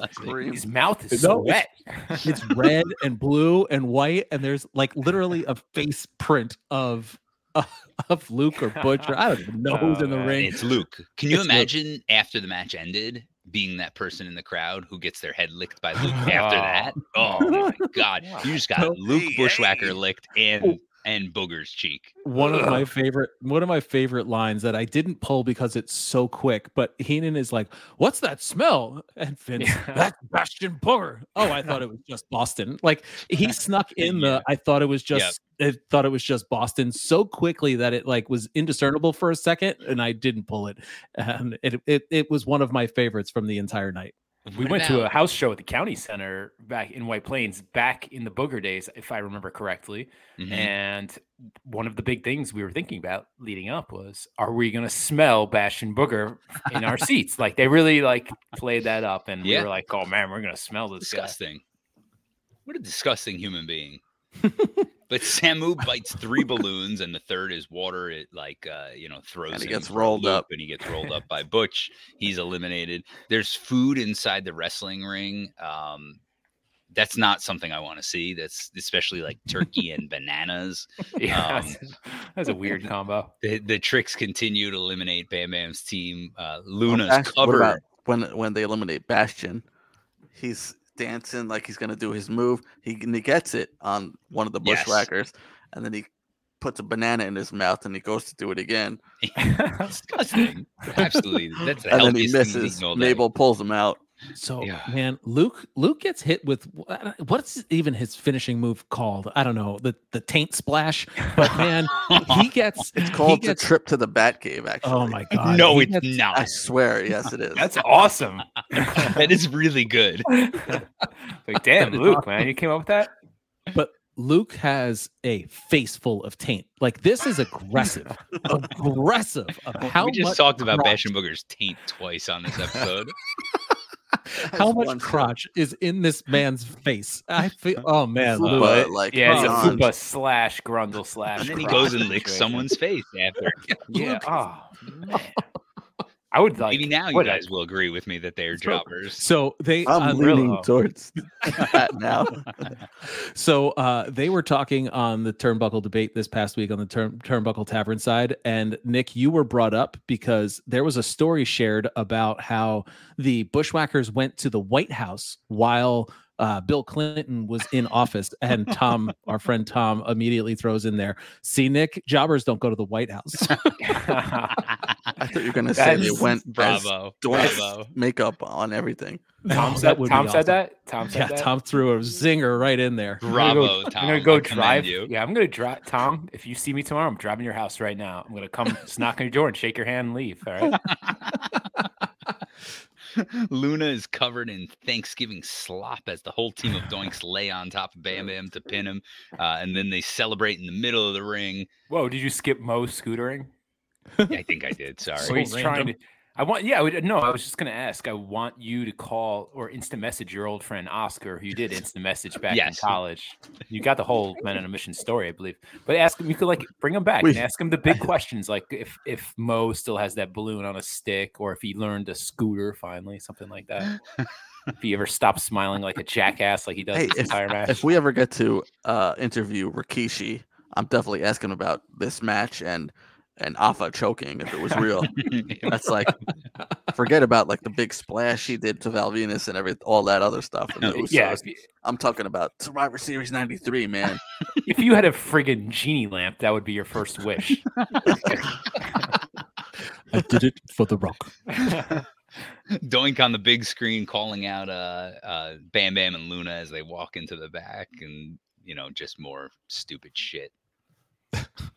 his mouth is No, so wet. it's- it's red and blue and white, and there's like literally a face print of of Luke or Butch. Or I don't even oh, know who's Oh, in the man. ring. It's Luke. Can you It's Luke. imagine after the match ended being that person in the crowd who gets their head licked by Luke after that? Oh, oh my god. You just got No. Luke Hey, Bushwhacker hey. licked and and Booger's cheek. one of my favorite one of my favorite lines that I didn't pull because it's so quick, but Heenan is like, "What's that smell?" And Vince, Yeah. "That's Bastion Booger." Oh, I thought it was just Boston. Like he snuck in the. I thought it was Yep. just. I thought it was just Boston so quickly that it like was indiscernible for a second, and I didn't pull it. And it it it was one of my favorites from the entire night. We went to a house show at the county center back in White Plains, back in the booger days, if I remember correctly. Mhm. And one of the big things we were thinking about leading up was, are we going to smell Bastion Booger in our seats? Like they really like played that up, and Yeah. we were like, oh man, we're going to smell this guy. disgusting. What a disgusting human being. but Samu bites three balloons, and the third is water. It like uh, you know throws. And he gets rolled up. and he gets rolled up by Butch. He's eliminated. There's food inside the wrestling ring. Um, that's not something I want to see. That's especially like turkey and bananas. Yeah, Um, that's, a weird combo. The, the tricks continue to eliminate Bam Bam's team. Uh, Luna's Bas- what covered. about when when they eliminate Bastion? He's dancing like he's gonna do his move. He he gets it on one of the Yes. bushwhackers, and then he puts a banana in his mouth and he goes to do it again, disgusting. Absolutely. That's the and then he healthiest thing misses. eaten all day. Mabel pulls him out. So Yeah. man, Luke Luke gets hit with what's even his finishing move called? I don't know the the taint splash, but man, he gets It's he called gets- the trip to the Batcave. Oh actually, Oh my god! no, he it's gets- not. I swear, yes, it is. That's awesome. that is really good. like, damn, Luke, man, you came up with that? But Luke has a face full of taint. Like this is aggressive, aggressive. Of how we just much talked about crotch- Bastion Booger's taint twice on this episode. How much one foot. crotch is in this man's face? I feel. Oh man, Fupa, Luke. But like yeah, it's a fupa slash grundle slash. and then he goes and licks someone's face after. Yeah. Oh man. I would like. Maybe now you what a- guys will agree with me that they're So- jobbers. So they I'm uh, leaning Brillo. towards that now. So uh, they were talking on the turnbuckle debate this past week on the turn, turnbuckle tavern side, and Nick, you were brought up because there was a story shared about how the Bushwhackers went to the White House while uh, Bill Clinton was in office, and Tom, our friend Tom, immediately throws in there, "See, Nick, jobbers don't go to the White House." I thought you were gonna say they went Bravo. Doink's Bravo. makeup on everything. Tom that said. would be Tom said awesome. that. Tom said Yeah, that. Tom threw a zinger right in there. I'm gonna go- Bravo, Tom. I'm gonna go I drive. you. Yeah, I'm gonna drive. Tom, if you see me tomorrow, I'm driving your house right now. I'm gonna come, just knock on your door and shake your hand and leave. All right. Luna is covered in Thanksgiving slop as the whole team of Doinks lay on top of Bam Bam to pin him. Uh, and then they celebrate in the middle of the ring. Whoa, did you skip Mo scootering? I think I did. Sorry. So he's trying to. I want, yeah, I would, no, I was just going to ask. I want you to call or instant message your old friend Oscar, who you did instant message back Yes. in college. You got the whole Men on a Mission story, I believe. But ask him, you could like bring him back We- and ask him the big questions, like if if Mo still has that balloon on a stick, or if he learned a scooter finally, something like that. if he ever stopped smiling like a jackass, like he does Hey, this if, entire match. if we ever get to uh, interview Rikishi, I'm definitely asking about this match and and Afa choking if it was real. That's like forget about like the big splash he did to Val Venis and every all that other stuff. And yeah, you- I'm talking about Survivor Series '93, man. if you had a friggin' genie lamp, that would be your first wish. I did it for the rock. Doink on the big screen calling out uh, uh, Bam Bam and Luna as they walk into the back, and you know, just more stupid shit.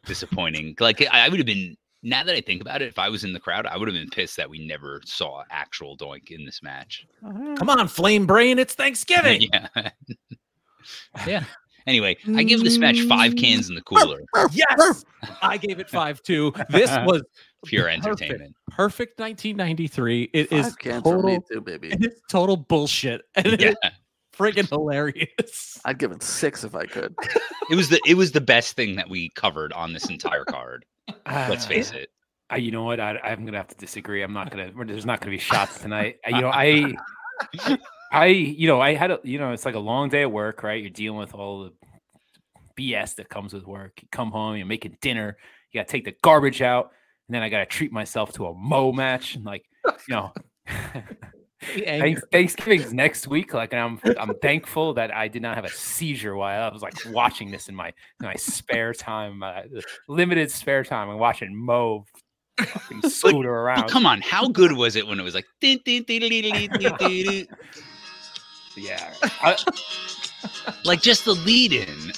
Disappointing. Like I, I would have been. Now that I think about it, if I was in the crowd, I would have been pissed that we never saw actual Doink in this match. Come on, Flame Brain. It's Thanksgiving. yeah. Yeah. Anyway, I give this match five mm. cans in the cooler. Yes. I gave it five too. This was Pure perfect. entertainment. perfect 1993. It is Five cans for me total, too, baby. it is total bullshit. And Yeah. is friggin' hilarious. I'd give it six if I could. It was the it was the best thing that we covered on this entire card. Let's face it. Uh, you know what? I, I'm gonna have to disagree. I'm not gonna. There's not gonna be shots tonight. Uh, You know, I, I, you know, I had a, you know, it's like a long day at work, right? You're dealing with all the BS that comes with work. You come home, you're making dinner. You gotta take the garbage out, and then I gotta treat myself to a Mo match, and like, you know. Thanksgiving's next week. Like, I'm I'm thankful that I did not have a seizure while I was like watching this in my in my spare time, uh, limited spare time, and watching Mo fucking scooter like, around. Come on, how good was it when it was like? yeah, like just the lead in.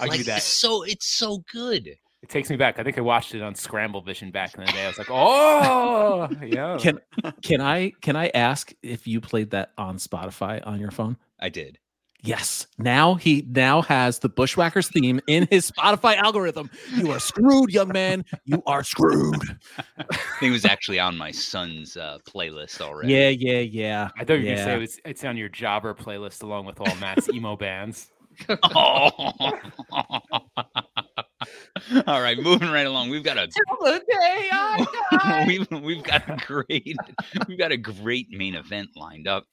I'll that. It's so it's so good. It takes me back. I think I watched it on Scramble Vision back in the day. I was like, oh, yeah. Can can I can I ask if you played that on Spotify on your phone? I did. Yes. Now he now has the Bushwhackers theme in his Spotify algorithm. You are screwed, young man. You are screwed. I think it was actually on my son's uh, playlist already. Yeah, yeah, yeah. I thought you were gonna say it was, it's on your jobber playlist along with all Matt's emo bands. Oh. All right, moving right along. We've got a we've we've got a great we've got a great main event lined up.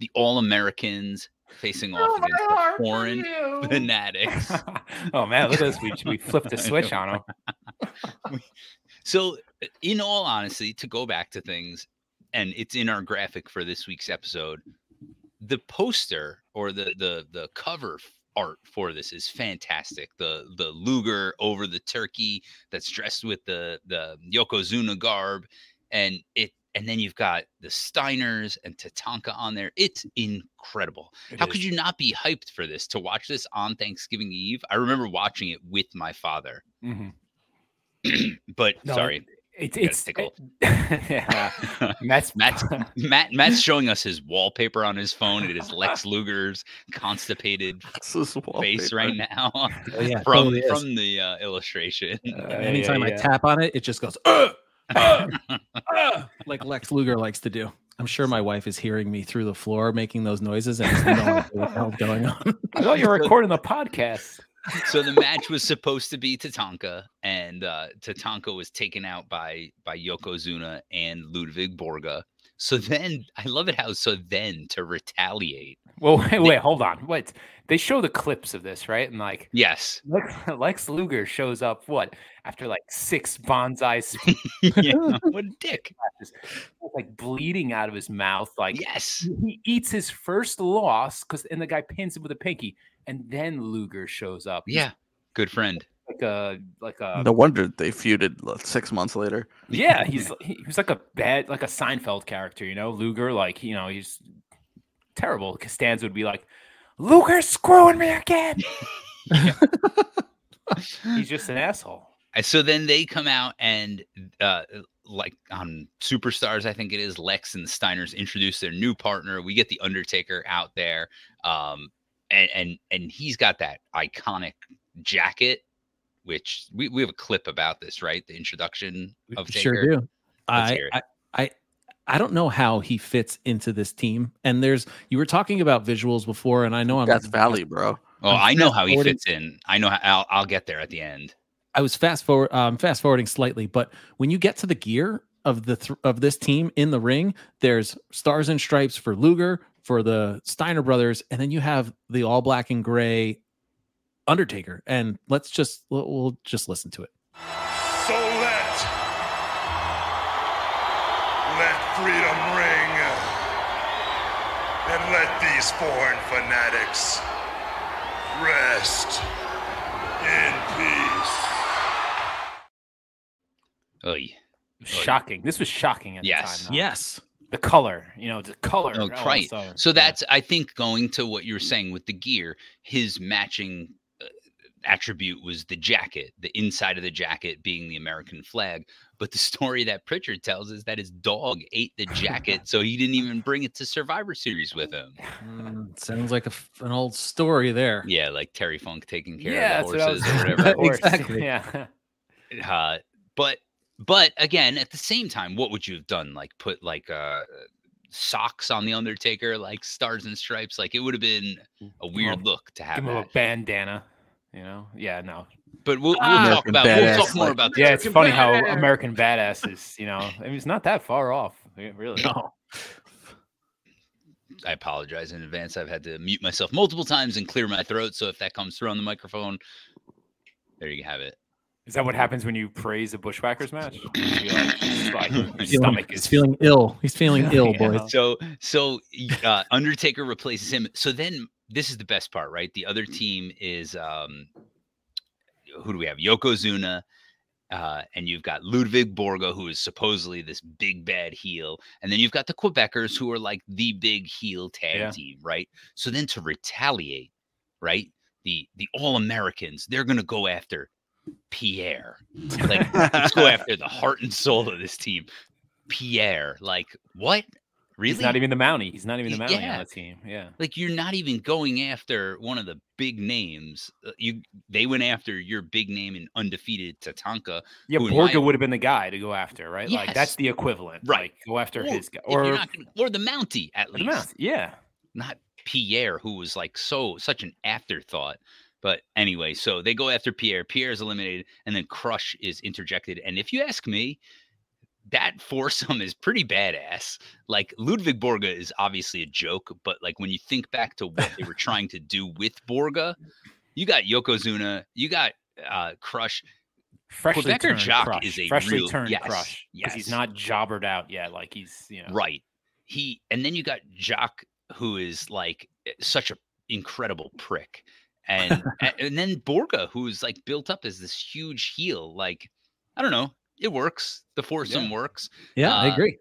The All Americans facing off against the foreign fanatics. oh man, look at this. We we flipped the switch know. on him. So, in all honesty, to go back to things, and it's in our graphic for this week's episode, the poster or the the the cover f- art for this is fantastic. The the Luger over the turkey that's dressed with the the Yokozuna garb, and it and then you've got the Steiners and Tatanka on there. It's incredible. It How is. could you not be hyped for this to watch this on Thanksgiving Eve? I remember watching it with my father. Mhm. But No, sorry, It's You got it's tickle. yeah. Matt's Matt's Matt Matt's showing us his wallpaper on his phone. It is Lex Luger's constipated face right now Oh, yeah, from totally from the uh, illustration. Uh, Anytime yeah, I tap on it, it just goes "Uh, uh, uh," like Lex Luger likes to do. I'm sure my wife is hearing me through the floor making those noises and has what the hell's going on. I thought you were recording the podcast. So the match was supposed to be Tatanka, and uh, Tatanka was taken out by by Yokozuna and Ludwig Borga. So then I love it how so then to retaliate. Well, wait, wait, hold on. Wait, they show the clips of this, right? And like Yes. Lex, Lex Luger shows up. What after like six banzai sp- yeah. What a dick. like bleeding out of his mouth. Like Yes. he eats his first loss because and the guy pins him with a pinky, and then Luger shows up. Yeah. Good friend. like a like a No wonder they feuded like, six months later. yeah. He's he, he was like a bad like a Seinfeld character, you know. Luger, like you know, he's terrible. Costanza would be like, Luger's screwing me again. he's just an asshole. So then they come out and uh like on superstars i think it is lex and the steiners introduce their new partner we get the undertaker out there um and and and he's got that iconic jacket which we, we have a clip about this right the introduction of sure Taker. do. Let's I, hear it. I I I don't know how he fits into this team. And there's you were talking about visuals before, and I know I'm That's Valley, bro. Oh, I'm I know how he fits in. I know how I'll, I'll get there at the end. I was fast forward um fast forwarding slightly, but when you get to the gear of the th- of this team in the ring, there's stars and stripes for Luger, for the Steiner brothers, and then you have the all black and gray Undertaker. And let's just we'll, we'll just listen to it. Freedom ring and let these foreign fanatics rest in peace. Oy. Shocking. This was shocking at Yes. the time. though. Yes. The color, you know, the color. Oh, all of a right. sudden, So yeah. that's I think going to what you were saying with the gear, his matching attribute was the jacket, the inside of the jacket being the American flag. But the story that Prichard tells is that his dog ate the jacket, so he didn't even bring it to Survivor Series with him. Mm, sounds like a f an old story there. Yeah, like Terry Funk taking care yeah, of the that's what I was horses or whatever. Horse, Exactly. Yeah. uh, but but again, at the same time, what would you have done? Like put like uh socks on the Undertaker, like stars and stripes. Like it would have been a weird look to have Give him that. a bandana. You know? Yeah, no. But we'll, we'll Ah, talk American about we'll talk more like- about the Yeah, it's American funny how Badass. American Badass is, you know, I mean, it's not that far off, really. No. I apologize in advance. I've had to mute myself multiple times and clear my throat. So if that comes through on the microphone, there you have it. Is that what happens when you praise a Bushwhackers match? You're like, it's like, stomach he's is feeling ill. He's feeling ill, Yeah. So so uh, Undertaker replaces him. So then this is the best part, right? The other team is um who do we have? Yokozuna, uh, and you've got Ludwig Borga, who is supposedly this big bad heel, and then you've got the Quebecers, who are like the big heel tag Yeah. team, right? So then to retaliate, right? The the All Americans, they're gonna go after Pierre. Like let's go after the heart and soul of this team. Pierre, like what? Really? He's not even the Mountie. He's not even the Mountie yeah. on the team. Yeah. like you're not even going after one of the big names. Uh, You they went after your big name and undefeated Tatanka. Yeah, Borga my- would have been the guy to go after, right? Like that's the equivalent. Right. Like, go after Or his guy. Or, gonna, or the Mountie at least, the Mountie. Yeah. not Pierre, who was like so such an afterthought. But anyway, so they go after Pierre. Pierre is eliminated, and then Crush is interjected. And if you ask me, that foursome is pretty badass. Like Ludwig Borga is obviously a joke, but like when you think back to what they were trying to do with Borga, you got Yokozuna, you got uh Crush. Freshly Quebecer turned Jacques crush. is a freshly real- turned yes, crush. Because he's not jobbered out yet. Like he's, you know. Right. He and then you got Jacques, who is like eh, such a incredible prick. And and then Borga, who's like built up as this huge heel. Like, I don't know. It works. The foursome works. Yeah, I Uh, agree.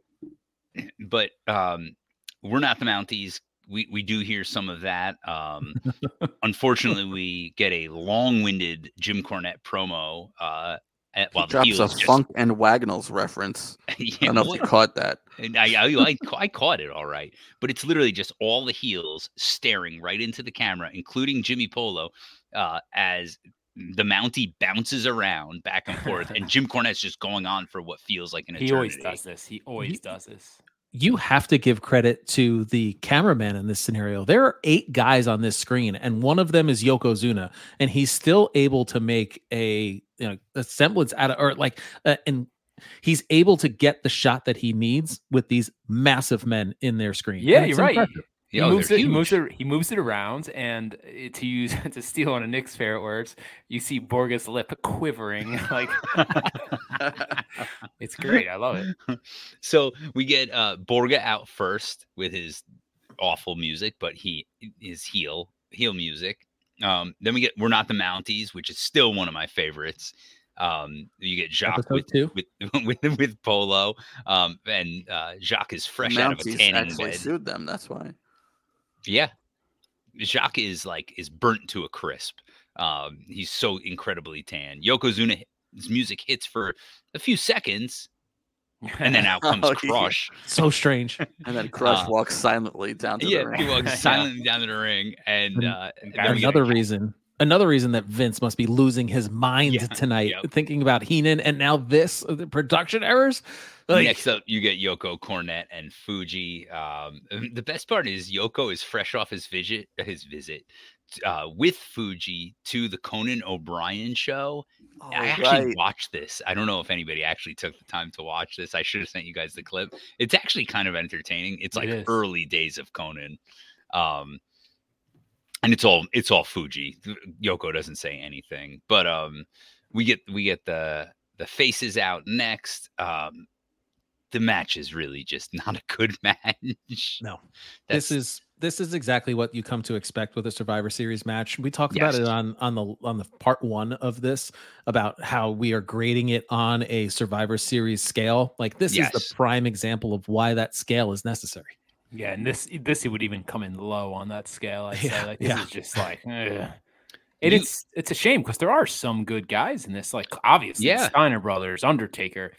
but um we're not the Mounties. We we do hear some of that. Um unfortunately we get a long-winded Jim Cornette promo uh at, while the Drops a just- Funk and Wagnalls reference. I don't know if you caught that. and I, I, I, I caught it all right, but it's literally just all the heels staring right into the camera, including Jimmy Polo, uh, as the Mountie bounces around back and forth, and Jim Cornette's just going on for what feels like an eternity. He eternity. always does this. He always does this. you have to give credit to the cameraman in this scenario. There are eight guys on this screen, and one of them is Yokozuna, and he's still able to make a you know a semblance out of or like uh, and he's able to get the shot that he needs with these massive men in their screen. Yeah, you're right. impressive. He Yeah, oh, moves it. He moves it. He moves it around, and uh, to use to steal on a Nick's fair words, you see Borga's lip quivering. Like it's great. I love it. So we get uh, Borga out first with his awful music, but he his heel heel music. Um, then we get we're not the Mounties, which is still one of my favorites. Um, you get Jacques with, two. with with with Polo, um, and uh, Jacques is fresh out of a Mounties tanning actually bed. sued them. That's why. Yeah, Jacques is like is burnt to a crisp. Um, he's so incredibly tan. Yokozuna, his music hits for a few seconds, and then out comes Oh, yeah. Crush. So strange. And then Crush Uh, walks silently down to yeah, the ring. he walks Yeah. silently down to the ring, and And uh, And then we get- Another reason, another reason that Vince must be losing his mind Yeah, tonight, yep. thinking about Heenan and now this uh, the production errors. Like, Next up, you get Yoko, Cornette, and Fuji. Um, the best part is Yoko is fresh off his visit, his visit uh, with Fuji to the Conan O'Brien show. I actually Oh, right. watched this. I don't know if anybody actually took the time to watch this. I should have sent you guys the clip. It's actually kind of entertaining. It's like is. early days of Conan. Um, and it's all it's all Fuji. Yoko doesn't say anything, but um, we get we get the the faces out next. Um, the match is really just not a good match. No. That's, this is this is exactly what you come to expect with a Survivor Series match. We talked about it on on the on the part one of this about how we are grading it on a Survivor Series scale. Like this is the prime example of why that scale is necessary. Yeah, and this this would even come in low on that scale. I'd Yeah, say like this yeah. is just like, ugh. and You- it's it's a shame because there are some good guys in this. Like obviously, Yeah. Steiner brothers, Undertaker,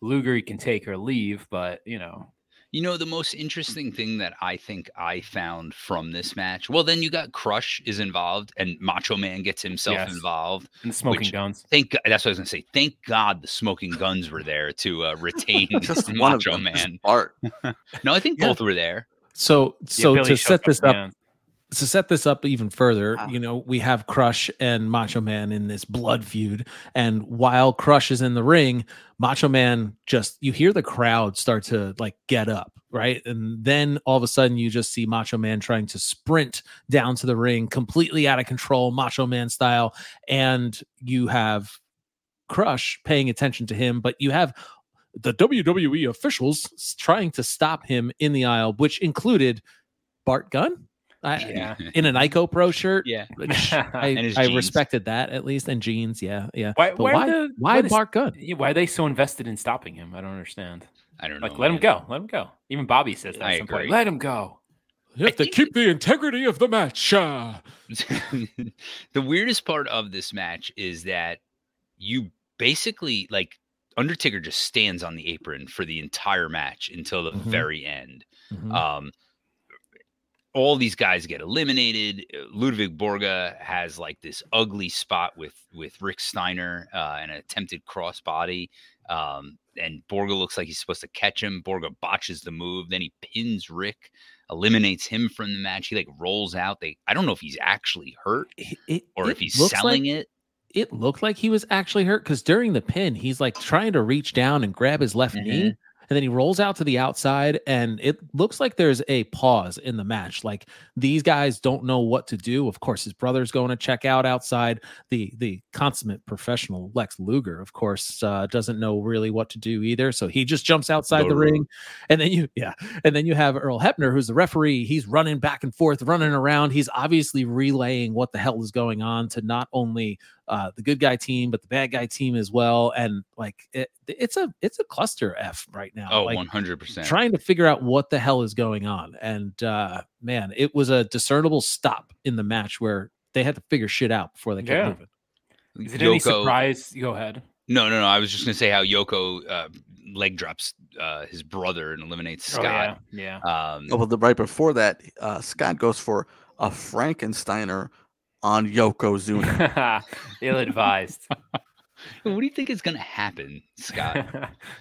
Luger, you can take or leave, but you know, You know, the most interesting thing that I think I found from this match. Well, then you got Crush is involved, and Macho Man gets himself Yes. involved. and the smoking Which- guns. Thank God, that's what I was gonna say. Thank God the smoking guns were there to uh, retain Just one of Macho them. just Man. Art. No, I think Yeah. both were there. So so Billy to set this up, yeah. To set this up even further, Wow. you know, we have Crush and Macho Man in this blood feud. And while Crush is in the ring, Macho Man just, you hear the crowd start to like get up, right? And then all of a sudden you just see Macho Man trying to sprint down to the ring, completely out of control, Macho Man style. And you have Crush paying attention to him, but you have the WWE officials trying to stop him in the aisle, which included Bart Gunn. I, Yeah. in an Ico Pro shirt. Yeah. which I, I respected that at least, and jeans. Yeah, yeah. Why? But Why? why? the- Why what is- Bart Gunn? yeah, why are they so invested in stopping him? I don't understand. I don't know. Like, let him go. Let him go. Even Bobby says that. I at some point. agree. Let him go. You have to keep the integrity of the match. uh. the weirdest part of this match is that you basically like Undertaker just stands on the apron for the entire match until the Mhm. very end. Mhm. Um, all these guys get eliminated. Uh, Ludwig Borga has like this ugly spot with with Rick Steiner uh, and an attempted crossbody. Um, and Borga looks like he's supposed to catch him. Borga botches the move. Then he pins Rick, eliminates him from the match. He like rolls out. They I don't know if he's actually hurt It- or it if he's selling like, it. It looked like he was actually hurt because during the pin, he's like trying to reach down and grab his left knee. And then he rolls out to the outside, and it looks like there's a pause in the match. Like these guys don't know what to do. Of course, his brother's going to check out outside. The the consummate professional Lex Luger, of course, uh, doesn't know really what to do either. So he just jumps outside the The ring, and then you yeah, and then you have Earl Hebner, who's the referee. He's running back and forth, running around. He's obviously relaying what the hell is going on to not only uh, the good guy team, but the bad guy team as well. And like it, it's a it's a cluster F right now. Oh, like, 100%. trying to figure out what the hell is going on. And uh, man, it was a discernible stop in the match where they had to figure shit out before they kept Yeah. moving. Is it any surprise? Go ahead. No, no, no. I was just gonna say how Yoko uh, leg drops uh, his brother and eliminates Oh, Scott. yeah. Um, Oh, well, the right before that, uh, Scott goes for a Frankensteiner on Yokozuna. yeah. Ill advised. what do you think is gonna happen, Scott?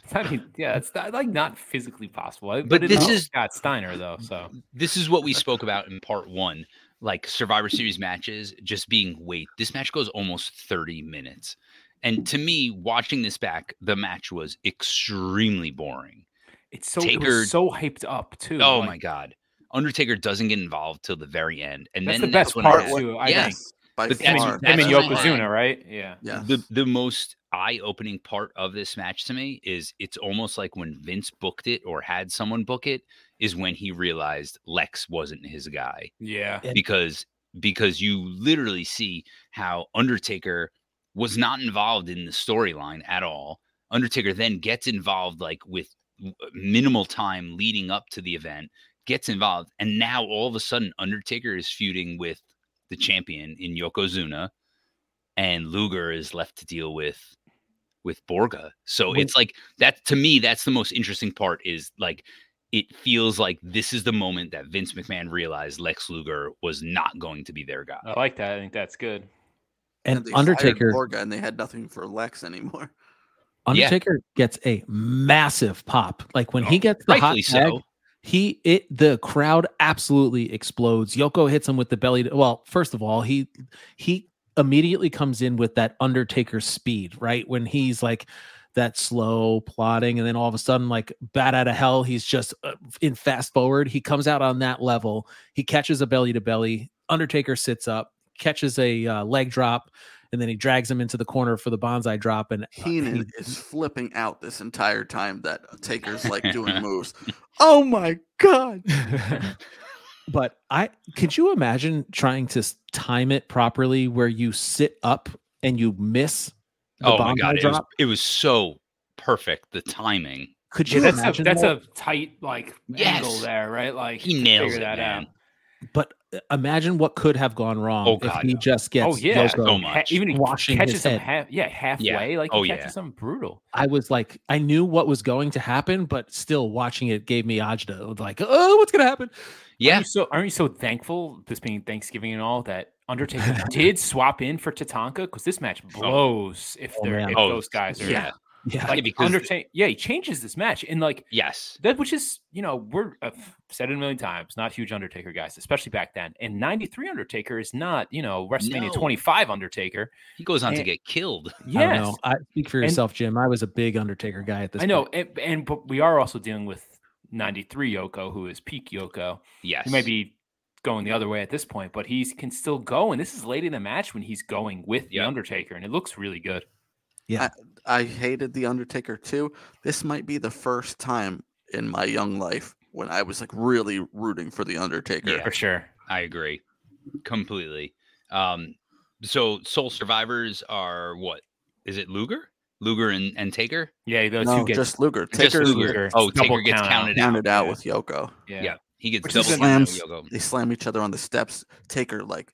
it's not even, yeah, it's not, like not physically possible. But, But this is is- Scott Steiner though. So this is what we spoke about in part one like survivor series matches just being weight this match goes almost 30 minutes and to me watching this back the match was extremely boring it's so it Taker- was so hyped up too. oh like, my god undertaker doesn't get involved till the very end and That's then the best when part I- too. I yeah. think. yes, by But Him and, that's- him and that's what Yokozuna, right? Yeah. Yes. the the most eye-opening part of this match to me is it's almost like when Vince booked it or had someone book it is when he realized Lex wasn't his guy Yeah. Because because you literally see how Undertaker was not involved in the storyline at all. Undertaker then gets involved like with uh, minimal time leading up to the event, gets involved, and now all of a sudden Undertaker is feuding with the champion in Yokozuna, and Luger is left to deal with with Borga. So When- it's like that to me. That's the most interesting part. Is like it feels like this is the moment that Vince McMahon realized Lex Luger was not going to be their guy. I like that. I think that's good. And they fired Undertaker Borga, and they had nothing for Lex anymore. Undertaker gets a massive pop. Like when he oh, gets the hot tag, so. He it the crowd absolutely explodes. Yoko hits him with the belly. Well, first of all, he he immediately comes in with that Undertaker speed, right? When he's like that slow plotting, and then all of a sudden, like bat out of hell, he's just uh, in fast forward. He comes out on that level. He catches a belly to belly. Undertaker sits up, catches a uh, leg drop, and then he drags him into the corner for the banzai drop. And uh, Heenan he- is flipping out this entire time that Taker's like doing moves. Oh my god! but I could you imagine trying to time it properly where you sit up and you miss the Oh my banzai god, it was, it was so perfect. The timing. Could Yeah, you that's a, imagine that's that? a tight like Yes. angle there, right? Like He nails figure it, that man. out. But uh, imagine what could have gone wrong Oh, if he no. just gets Oh yeah, Yoko. so Ha- even he Washing catches his him head. half, yeah, halfway. Like he Oh, catches yeah. something brutal. I was like, I knew what was going to happen, but still watching it gave me agita. Like, oh, what's gonna happen? Yeah, Aren't you so aren't you so thankful this being Thanksgiving and all that Undertaker did swap in for Tatanka because this match blows if Oh, they're man. if Oh, those guys are yeah. Yeah, like because the- Undertaker. Yeah, he changes this match and like yes. that, which is you know we're I've said it a million times, not huge Undertaker guys, especially back then. And '93 Undertaker is not you know WrestleMania No. 25 Undertaker. He goes on to get killed. I don't Yes, know. I speak for And- yourself, Jim. I was a big Undertaker guy at this. I know, point. and, and but we are also dealing with '93 Yoko, who is peak Yoko. Yes. He might be going the other way at this point, but he can still go. And this is late in the match when he's going with the Undertaker, and it looks really good. I hated the Undertaker too. This might be the first time in my young life when I was like really rooting for the Undertaker. Yeah. For sure. I agree completely. Um, so Soul Survivors are what? Is it Luger? Luger and, and Taker? Yeah, those No, two get just Luger. Just Taker Luger. Luger. Oh, Taker gets count out. counted out. counted out yeah. with Yoko. yeah. Yeah, he gets Which double is counted out slams. Yoko. They slam each other on the steps. Taker like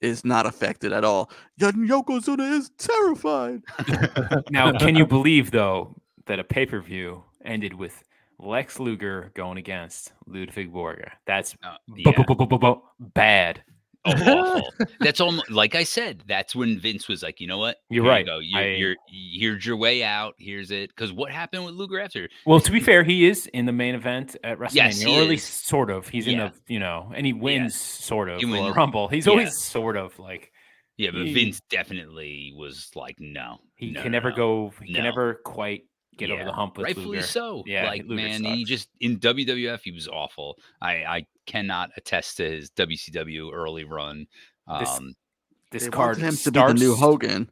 is not affected at all. Yet Yokozuna is terrified. Now, can you believe though that a pay per view ended with Lex Luger going against Ludwig Borga? That's Uh, yeah. bad. Oh, awful. That's almost like I said. That's when Vince was like, you know what? You're Here you right. go. You're, I- you're here's your way out. Here's it. Because what happened with Luger after? Well, to be fair, he is in the main event at WrestleMania, Yes, or at least sort of. He's in Yeah. the, you know, and he wins sort of He wins. Rumble. He's Yeah. always sort of like Yeah, but He- Vince definitely was like, no, he no, can no, never no. go. He can never quite get over the hump with Rightfully Luger. so. Yeah, like Luger man, he just in WWF he was awful. I I cannot attest to his WCW early run. This Um, This They card wanted him to starts, be the new Hogan.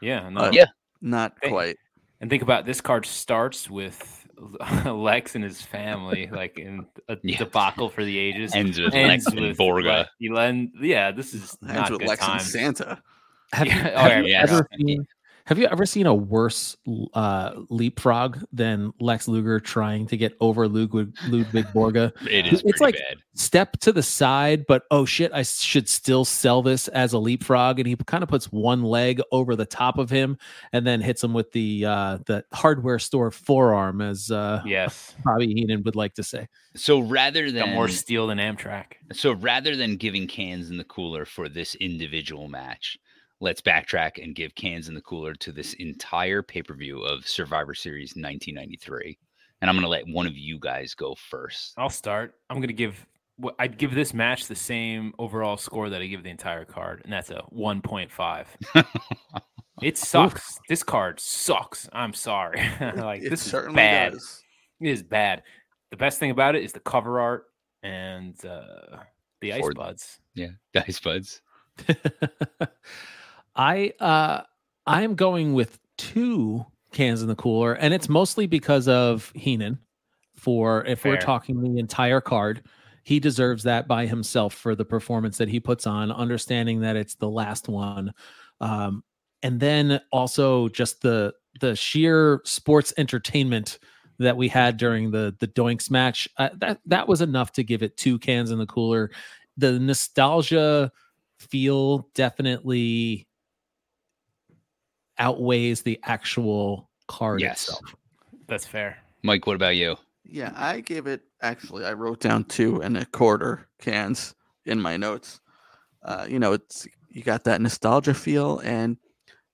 Yeah, no. Uh, Yeah. Not They- quite. And think about it, this card starts with Lex and his family, like in a Yeah. debacle for the ages. ends with Ends Lex and with Borga. Le- Elen- yeah, this is Ends not with good Lex and. Santa. Have you, Yeah, oh, have yeah, you yes. ever seen? Have you ever seen a worse uh, leapfrog than Lex Luger trying to get over Ludwig, Ludwig Borga? It is It's like- bad. Step to the side, but oh shit, I should still sell this as a leapfrog. And he kind of puts one leg over the top of him and then hits him with the uh, the hardware store forearm, as uh, Yes, Bobby Heenan would like to say. So rather got than more steel than Amtrak. so rather than giving cans in the cooler for this individual match, let's backtrack and give cans in the cooler to this entire pay per view of Survivor Series 1993. And I'm going to let one of you guys go first. I'll start. I'm gonna give. I'd give this match the same overall score that I give the entire card, and that's a 1.5. it sucks. This card sucks. I'm sorry. like it this is bad. does. It is bad. The best thing about it is the cover art and uh, the ice Or- buds. Yeah, the ice Buds. I uh I am going with two cans in the cooler, and it's mostly because of Heenan. For if we're talking the entire card, he deserves that by himself for the performance that he puts on, understanding that it's the last one. Um, and then also just the the sheer sports entertainment that we had during the the Doinks match. Uh, that that was enough to give it two cans in the cooler. The nostalgia feel definitely outweighs the actual card Yes. itself. That's fair. Mike, what about you? Yeah, I gave it actually I wrote down two and a quarter cans in my notes. Uh, you know, it's you got that nostalgia feel. And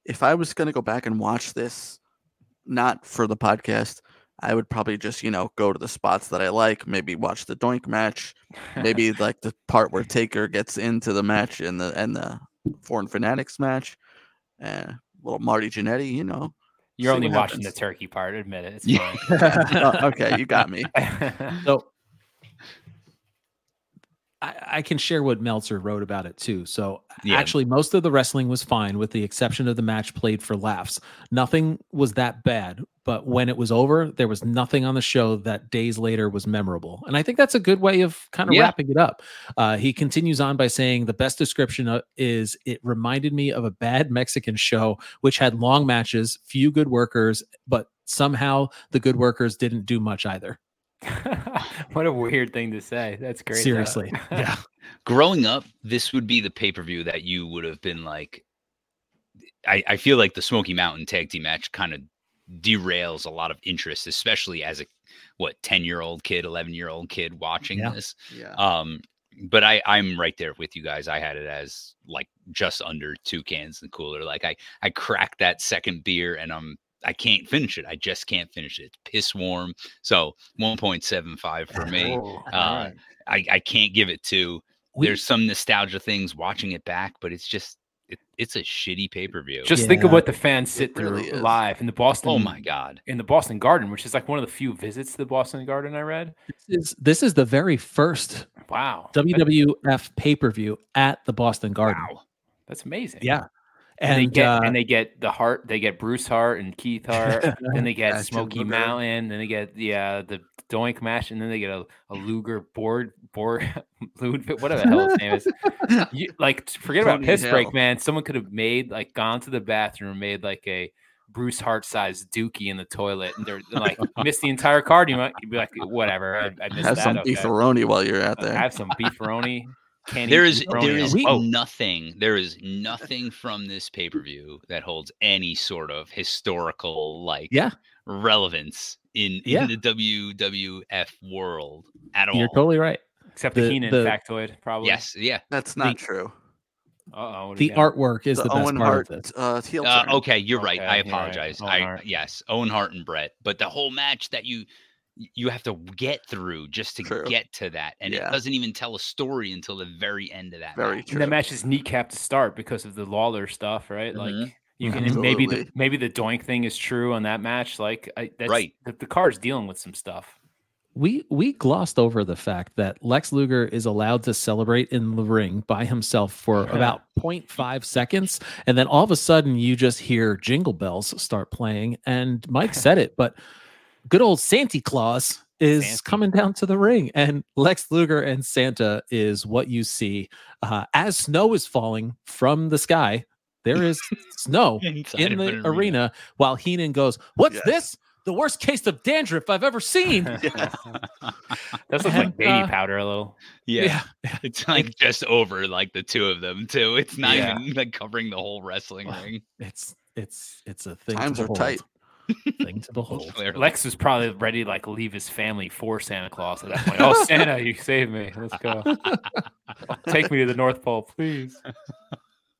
if I was going to go back and watch this, not for the podcast, I would probably just, you know, go to the spots that I like, maybe watch the doink match, maybe like the part where Taker gets into the match and the and the Foreign Fanatics match, and little Marty Jannetty, you know. You're only watching happens. the turkey part. Admit it. It's Yeah. Oh, okay, you got me. So I, I can share what Meltzer wrote about it too. So Yeah. actually, most of the wrestling was fine, with the exception of the match played for laughs. Nothing was that bad, but when it was over, there was nothing on the show that days later was memorable. And I think that's a good way of kind of Yeah. wrapping it up. Uh, he continues on by saying the best description uh, is it reminded me of a bad Mexican show, which had long matches, few good workers, but somehow the good workers didn't do much either. what a weird thing to say. That's great. Seriously. Yeah. growing up, this would be the pay per view that you would have been like. I, I feel like the Smoky Mountain tag team match kind of derails a lot of interest, especially as a what ten year old kid, eleven year old kid watching Yeah. this. Yeah. Um, but I I'm right there with you guys. I had it as like just under two cans in the cooler. Like I I cracked that second beer and I'm I can't finish it. I just can't finish it. It's piss warm. So 1.75 for me. Oh, Uh, I, I can't give it two. We- There's some nostalgia things watching it back, but it's just it, it's a shitty pay per view. Just think of what the fans sit through really live in the Boston. oh my god. In the Boston Garden, which is like one of the few visits to the Boston Garden I read. This is, this is the very first Wow. WWF pay per view at the Boston Garden. Wow. that's amazing. Yeah. And, And, they get uh, and they get the heart. they get Bruce Hart and Keith Hart, then they get Smoky Mountain, then they get the uh, the Doink Mash, and then they get a, a Luger board board Lud- whatever the hell his name is. You, like forget about Tony piss break, man. Someone could have made like gone to the bathroom made like a Bruce Hart sized dookie in the toilet, and they're like missed the entire card. You might you'd be like, whatever, I, I missed Have that. some okay. beefaroni while you're out there. I Have some beefaroni. Can't There eat is beefaroni there on is a boat. nothing there is nothing from this pay per view that holds any sort of historical like Yeah. relevance in Yeah. in the WWF world at all. You're totally right. except the, the- Heenan the- factoid, probably. yes, yeah. That's not true. Uh oh. The artwork is the, The, best Owen part Hart of this. uh, heel Uh, okay, you're right. I you're right. apologize. I yes, Owen Hart and Bret, but the whole match that you you have to get through just to True. get to that, and Yeah. it doesn't even tell a story until the very end of that. Very match. true. And that match is kneecapped to start because of the Lawler stuff, right? Mhm. Like you can and maybe the maybe the doink thing is true on that match. Like I, that's, Right. the, the card's dealing with some stuff. we we glossed over the fact that Lex Luger is allowed to celebrate in the ring by himself for about 0.5 seconds and then all of a sudden you just hear jingle bells start playing and Mike said it but good old Santa Claus is Santy. coming down to the ring and Lex Luger and Santa is what you see uh, as snow is falling from the sky there is snow Inside in the an arena while Heenan goes what's Yes. this the worst case of dandruff I've ever seen That's looks And, like baby uh, powder a little. Yeah. It's like just over like the two of them too. It's not Yeah. even like covering the whole wrestling Wow. ring. It's it's it's a thing. Times to are behold. tight. Thing to behold. Clearly. Lex was probably ready to like leave his family for Santa Claus at that point. Oh Santa, you saved me. Let's go. Take me to the North Pole, please.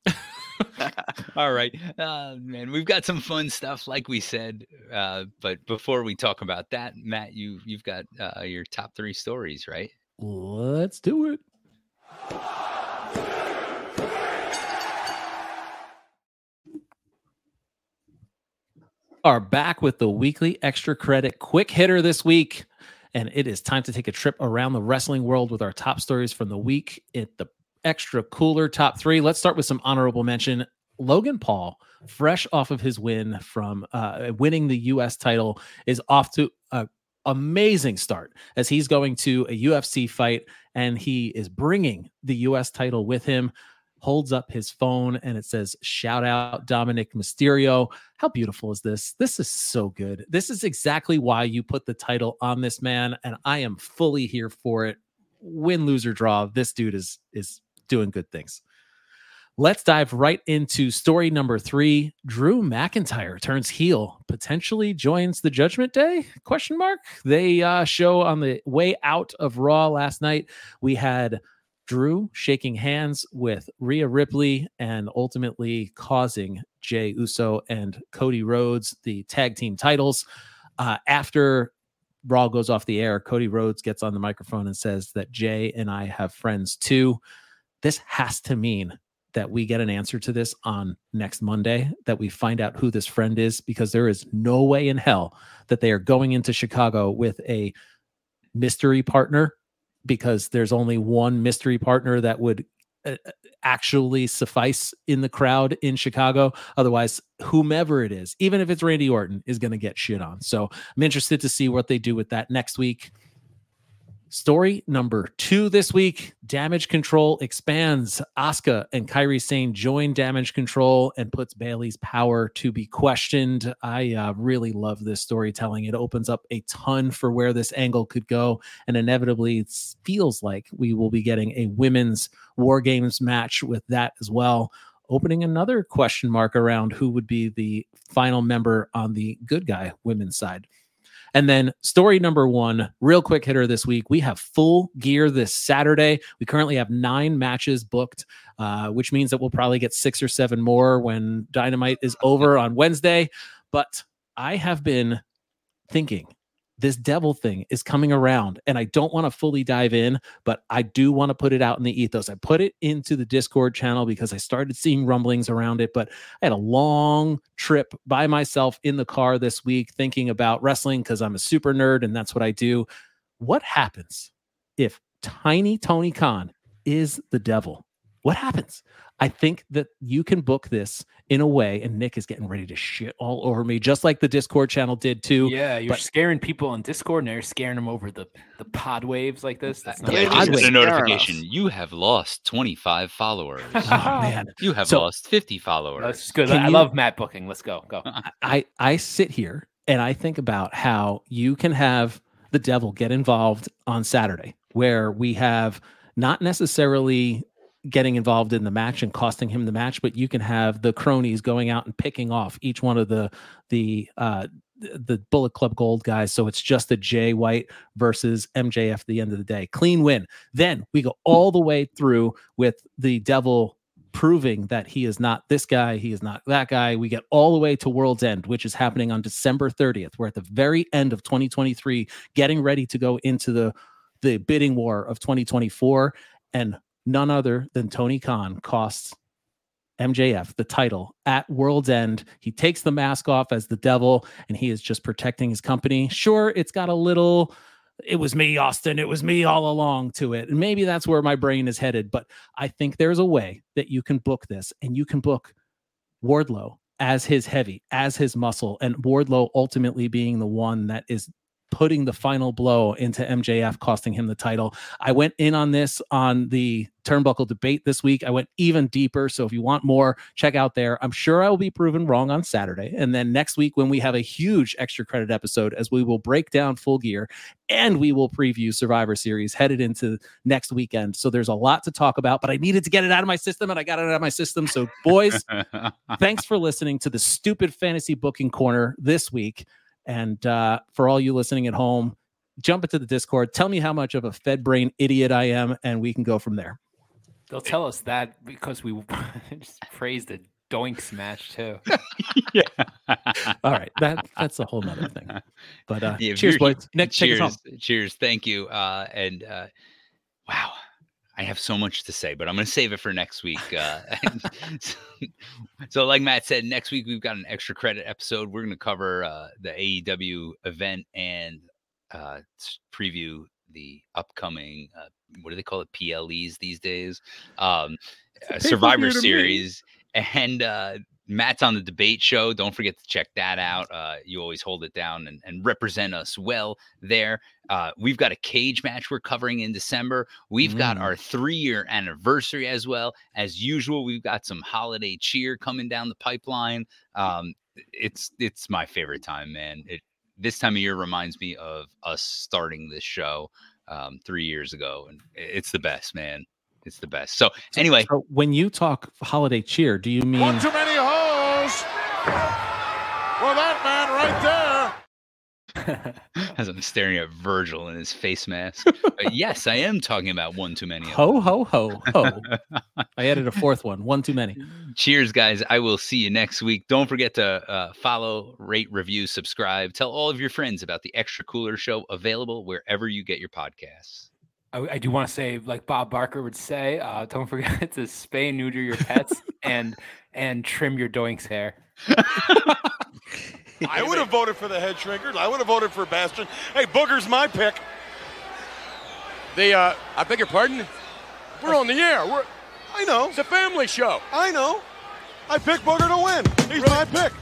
All right, uh, man. We've got some fun stuff, like we said. Uh, but before we talk about that, Matt, you you've got uh, your top three stories, right? Let's do it. Are back with the weekly extra credit quick hitter this week. And it is time to take a trip around the wrestling world with our top stories from the week at the extra cooler top three. Let's start with some honorable mention. Logan Paul, fresh off of his win from uh, winning the U.S. title, is off to a amazing start as he's going to a UFC fight and he is bringing the US title with him. Holds up his phone and it says, Shout out Dominik Mysterio. How beautiful is this? This is so good. This is exactly why you put the title on this man, and I am fully here for it. Win, lose, or draw. This dude is is doing good things. Let's dive right into story number three. Drew McIntyre turns heel, potentially joins the Judgment Day? Question mark. They uh, show on the way out of Raw last night. We had Drew shaking hands with Rhea Ripley and ultimately causing Jey Uso and Cody Rhodes the tag team titles. Uh, after Raw goes off the air, Cody Rhodes gets on the microphone and says that Jey and I have friends too. This has to mean that we get an answer to this on next Monday, that we find out who this friend is, because there is no way in hell that they are going into Chicago with a mystery partner because there's only one mystery partner that would uh, actually suffice in the crowd in Chicago. Otherwise, whomever it is, even if it's Randy Orton, is going to get shit on. So I'm interested to see what they do with that next week. Story number two this week Damage Control expands. Asuka and Kairi Sane join Damage Control and puts Bayley's power to be questioned. I uh, really love this storytelling. It opens up a ton for where this angle could go. And inevitably, it feels like we will be getting a women's War Games match with that as well. Opening another question mark around who would be the final member on the good guy women's side. And then story number one, real quick hitter this week. We have full gear this Saturday. We currently have nine matches booked, uh, which means that we'll probably get six or seven more when Dynamite is over on Wednesday. But I have been thinking this devil thing is coming around and I don't want to fully dive in, but I do want to put it out in the ethos. I put it into the Discord channel because I started seeing rumblings around it, but I had a long trip by myself in the car this week thinking about wrestling because I'm a super nerd and that's what I do. What happens if tiny Tony Khan is the devil? What happens? I think that you can book this in a way, and Nick is getting ready to shit all over me, just like the Discord channel did too. Yeah, you're but- scaring people on Discord, and they're scaring them over the the pod waves like this. That's not Yeah, good. get a notification. You have lost 25 followers. Oh, man. You have So- lost 50 followers. That's good. Can I you- love Matt booking. Let's go. Go. I I sit here and I think about how you can have the devil get involved on Saturday, where we have not necessarily getting involved in the match and costing him the match, but you can have the cronies going out and picking off each one of the the uh the Bullet Club Gold guys. So it's just the Jay White versus MJF at the end of the day. Clean win. Then we go all the way through with the devil proving that he is not this guy, he is not that guy. We get all the way to World's End, which is happening on December 30th. We're at the very end of 2023, getting ready to go into the the bidding war of 2024, and none other than Tony Khan costs MJF the title at World's End. He takes the mask off as the devil, and he is just protecting his company. Sure, it's got a little. It was me, Austin. It was me all along to it. And maybe that's where my brain is headed. But I think there's a way that you can book this and you can book Wardlow as his heavy, as his muscle, and Wardlow ultimately being the one that is putting the final blow into MJF, costing him the title. I went in on this on the turnbuckle debate this week. I went even deeper. So if you want more, check out there. I'm sure I will be proven wrong on Saturday. And then next week, when we have a huge extra credit episode, as we will break down full gear and we will preview Survivor Series headed into next weekend. So there's a lot to talk about, but I needed to get it out of my system and I got it out of my system. So, boys, thanks for listening to the stupid fantasy booking corner this week. And uh, for all you listening at home, jump into the Discord. Tell me how much of a fed brain idiot I am, and we can go from there. They'll tell us that because we just praised the doink smash too. yeah. All right, that that's a whole nother thing. But uh, Yeah, cheers, boys. Nick, cheers, cheers. Thank you. Uh, and uh, wow, I have so much to say, but I'm going to save it for next week. Uh, so, so, like Matt said, next week we've got an extra credit episode. We're going to cover uh, the AEW event and uh, preview the upcoming. Uh, what do they call it? PLEs these days. Um, uh, Survivor. Series and uh, Matt's on the debate show. Don't forget to check that out. Uh, you always hold it down and, and represent us well there. Uh, we've got a cage match we're covering in December. We've got Mm. our three year anniversary as well. As usual, we've got some holiday cheer coming down the pipeline. Um, it's it's my favorite time, man. It this time of year reminds me of us starting this show um, three years ago, and it's the best, man. It's the best. So anyway, So when you talk holiday cheer, do you mean One too many hoes. Well, that man right there. As I'm staring at Virgil in his face mask. But yes, I am talking about one too many. Ho ho ho ho. I added a fourth one. One too many. Cheers, guys. I will see you next week. Don't forget to uh, follow, rate, review, subscribe. Tell all of your friends about the Extra Cooler Show available wherever you get your podcasts. I, I do want to say, like Bob Barker would say, uh, don't forget to spay and neuter your pets and and trim your doinks hair. I would have voted for the head shrinker. I would have voted for Bastion. Hey, Booger's my pick. The uh, I beg your pardon. We're on the air. We're I know. it's a family show. I know. I picked Booger to win. He's my pick.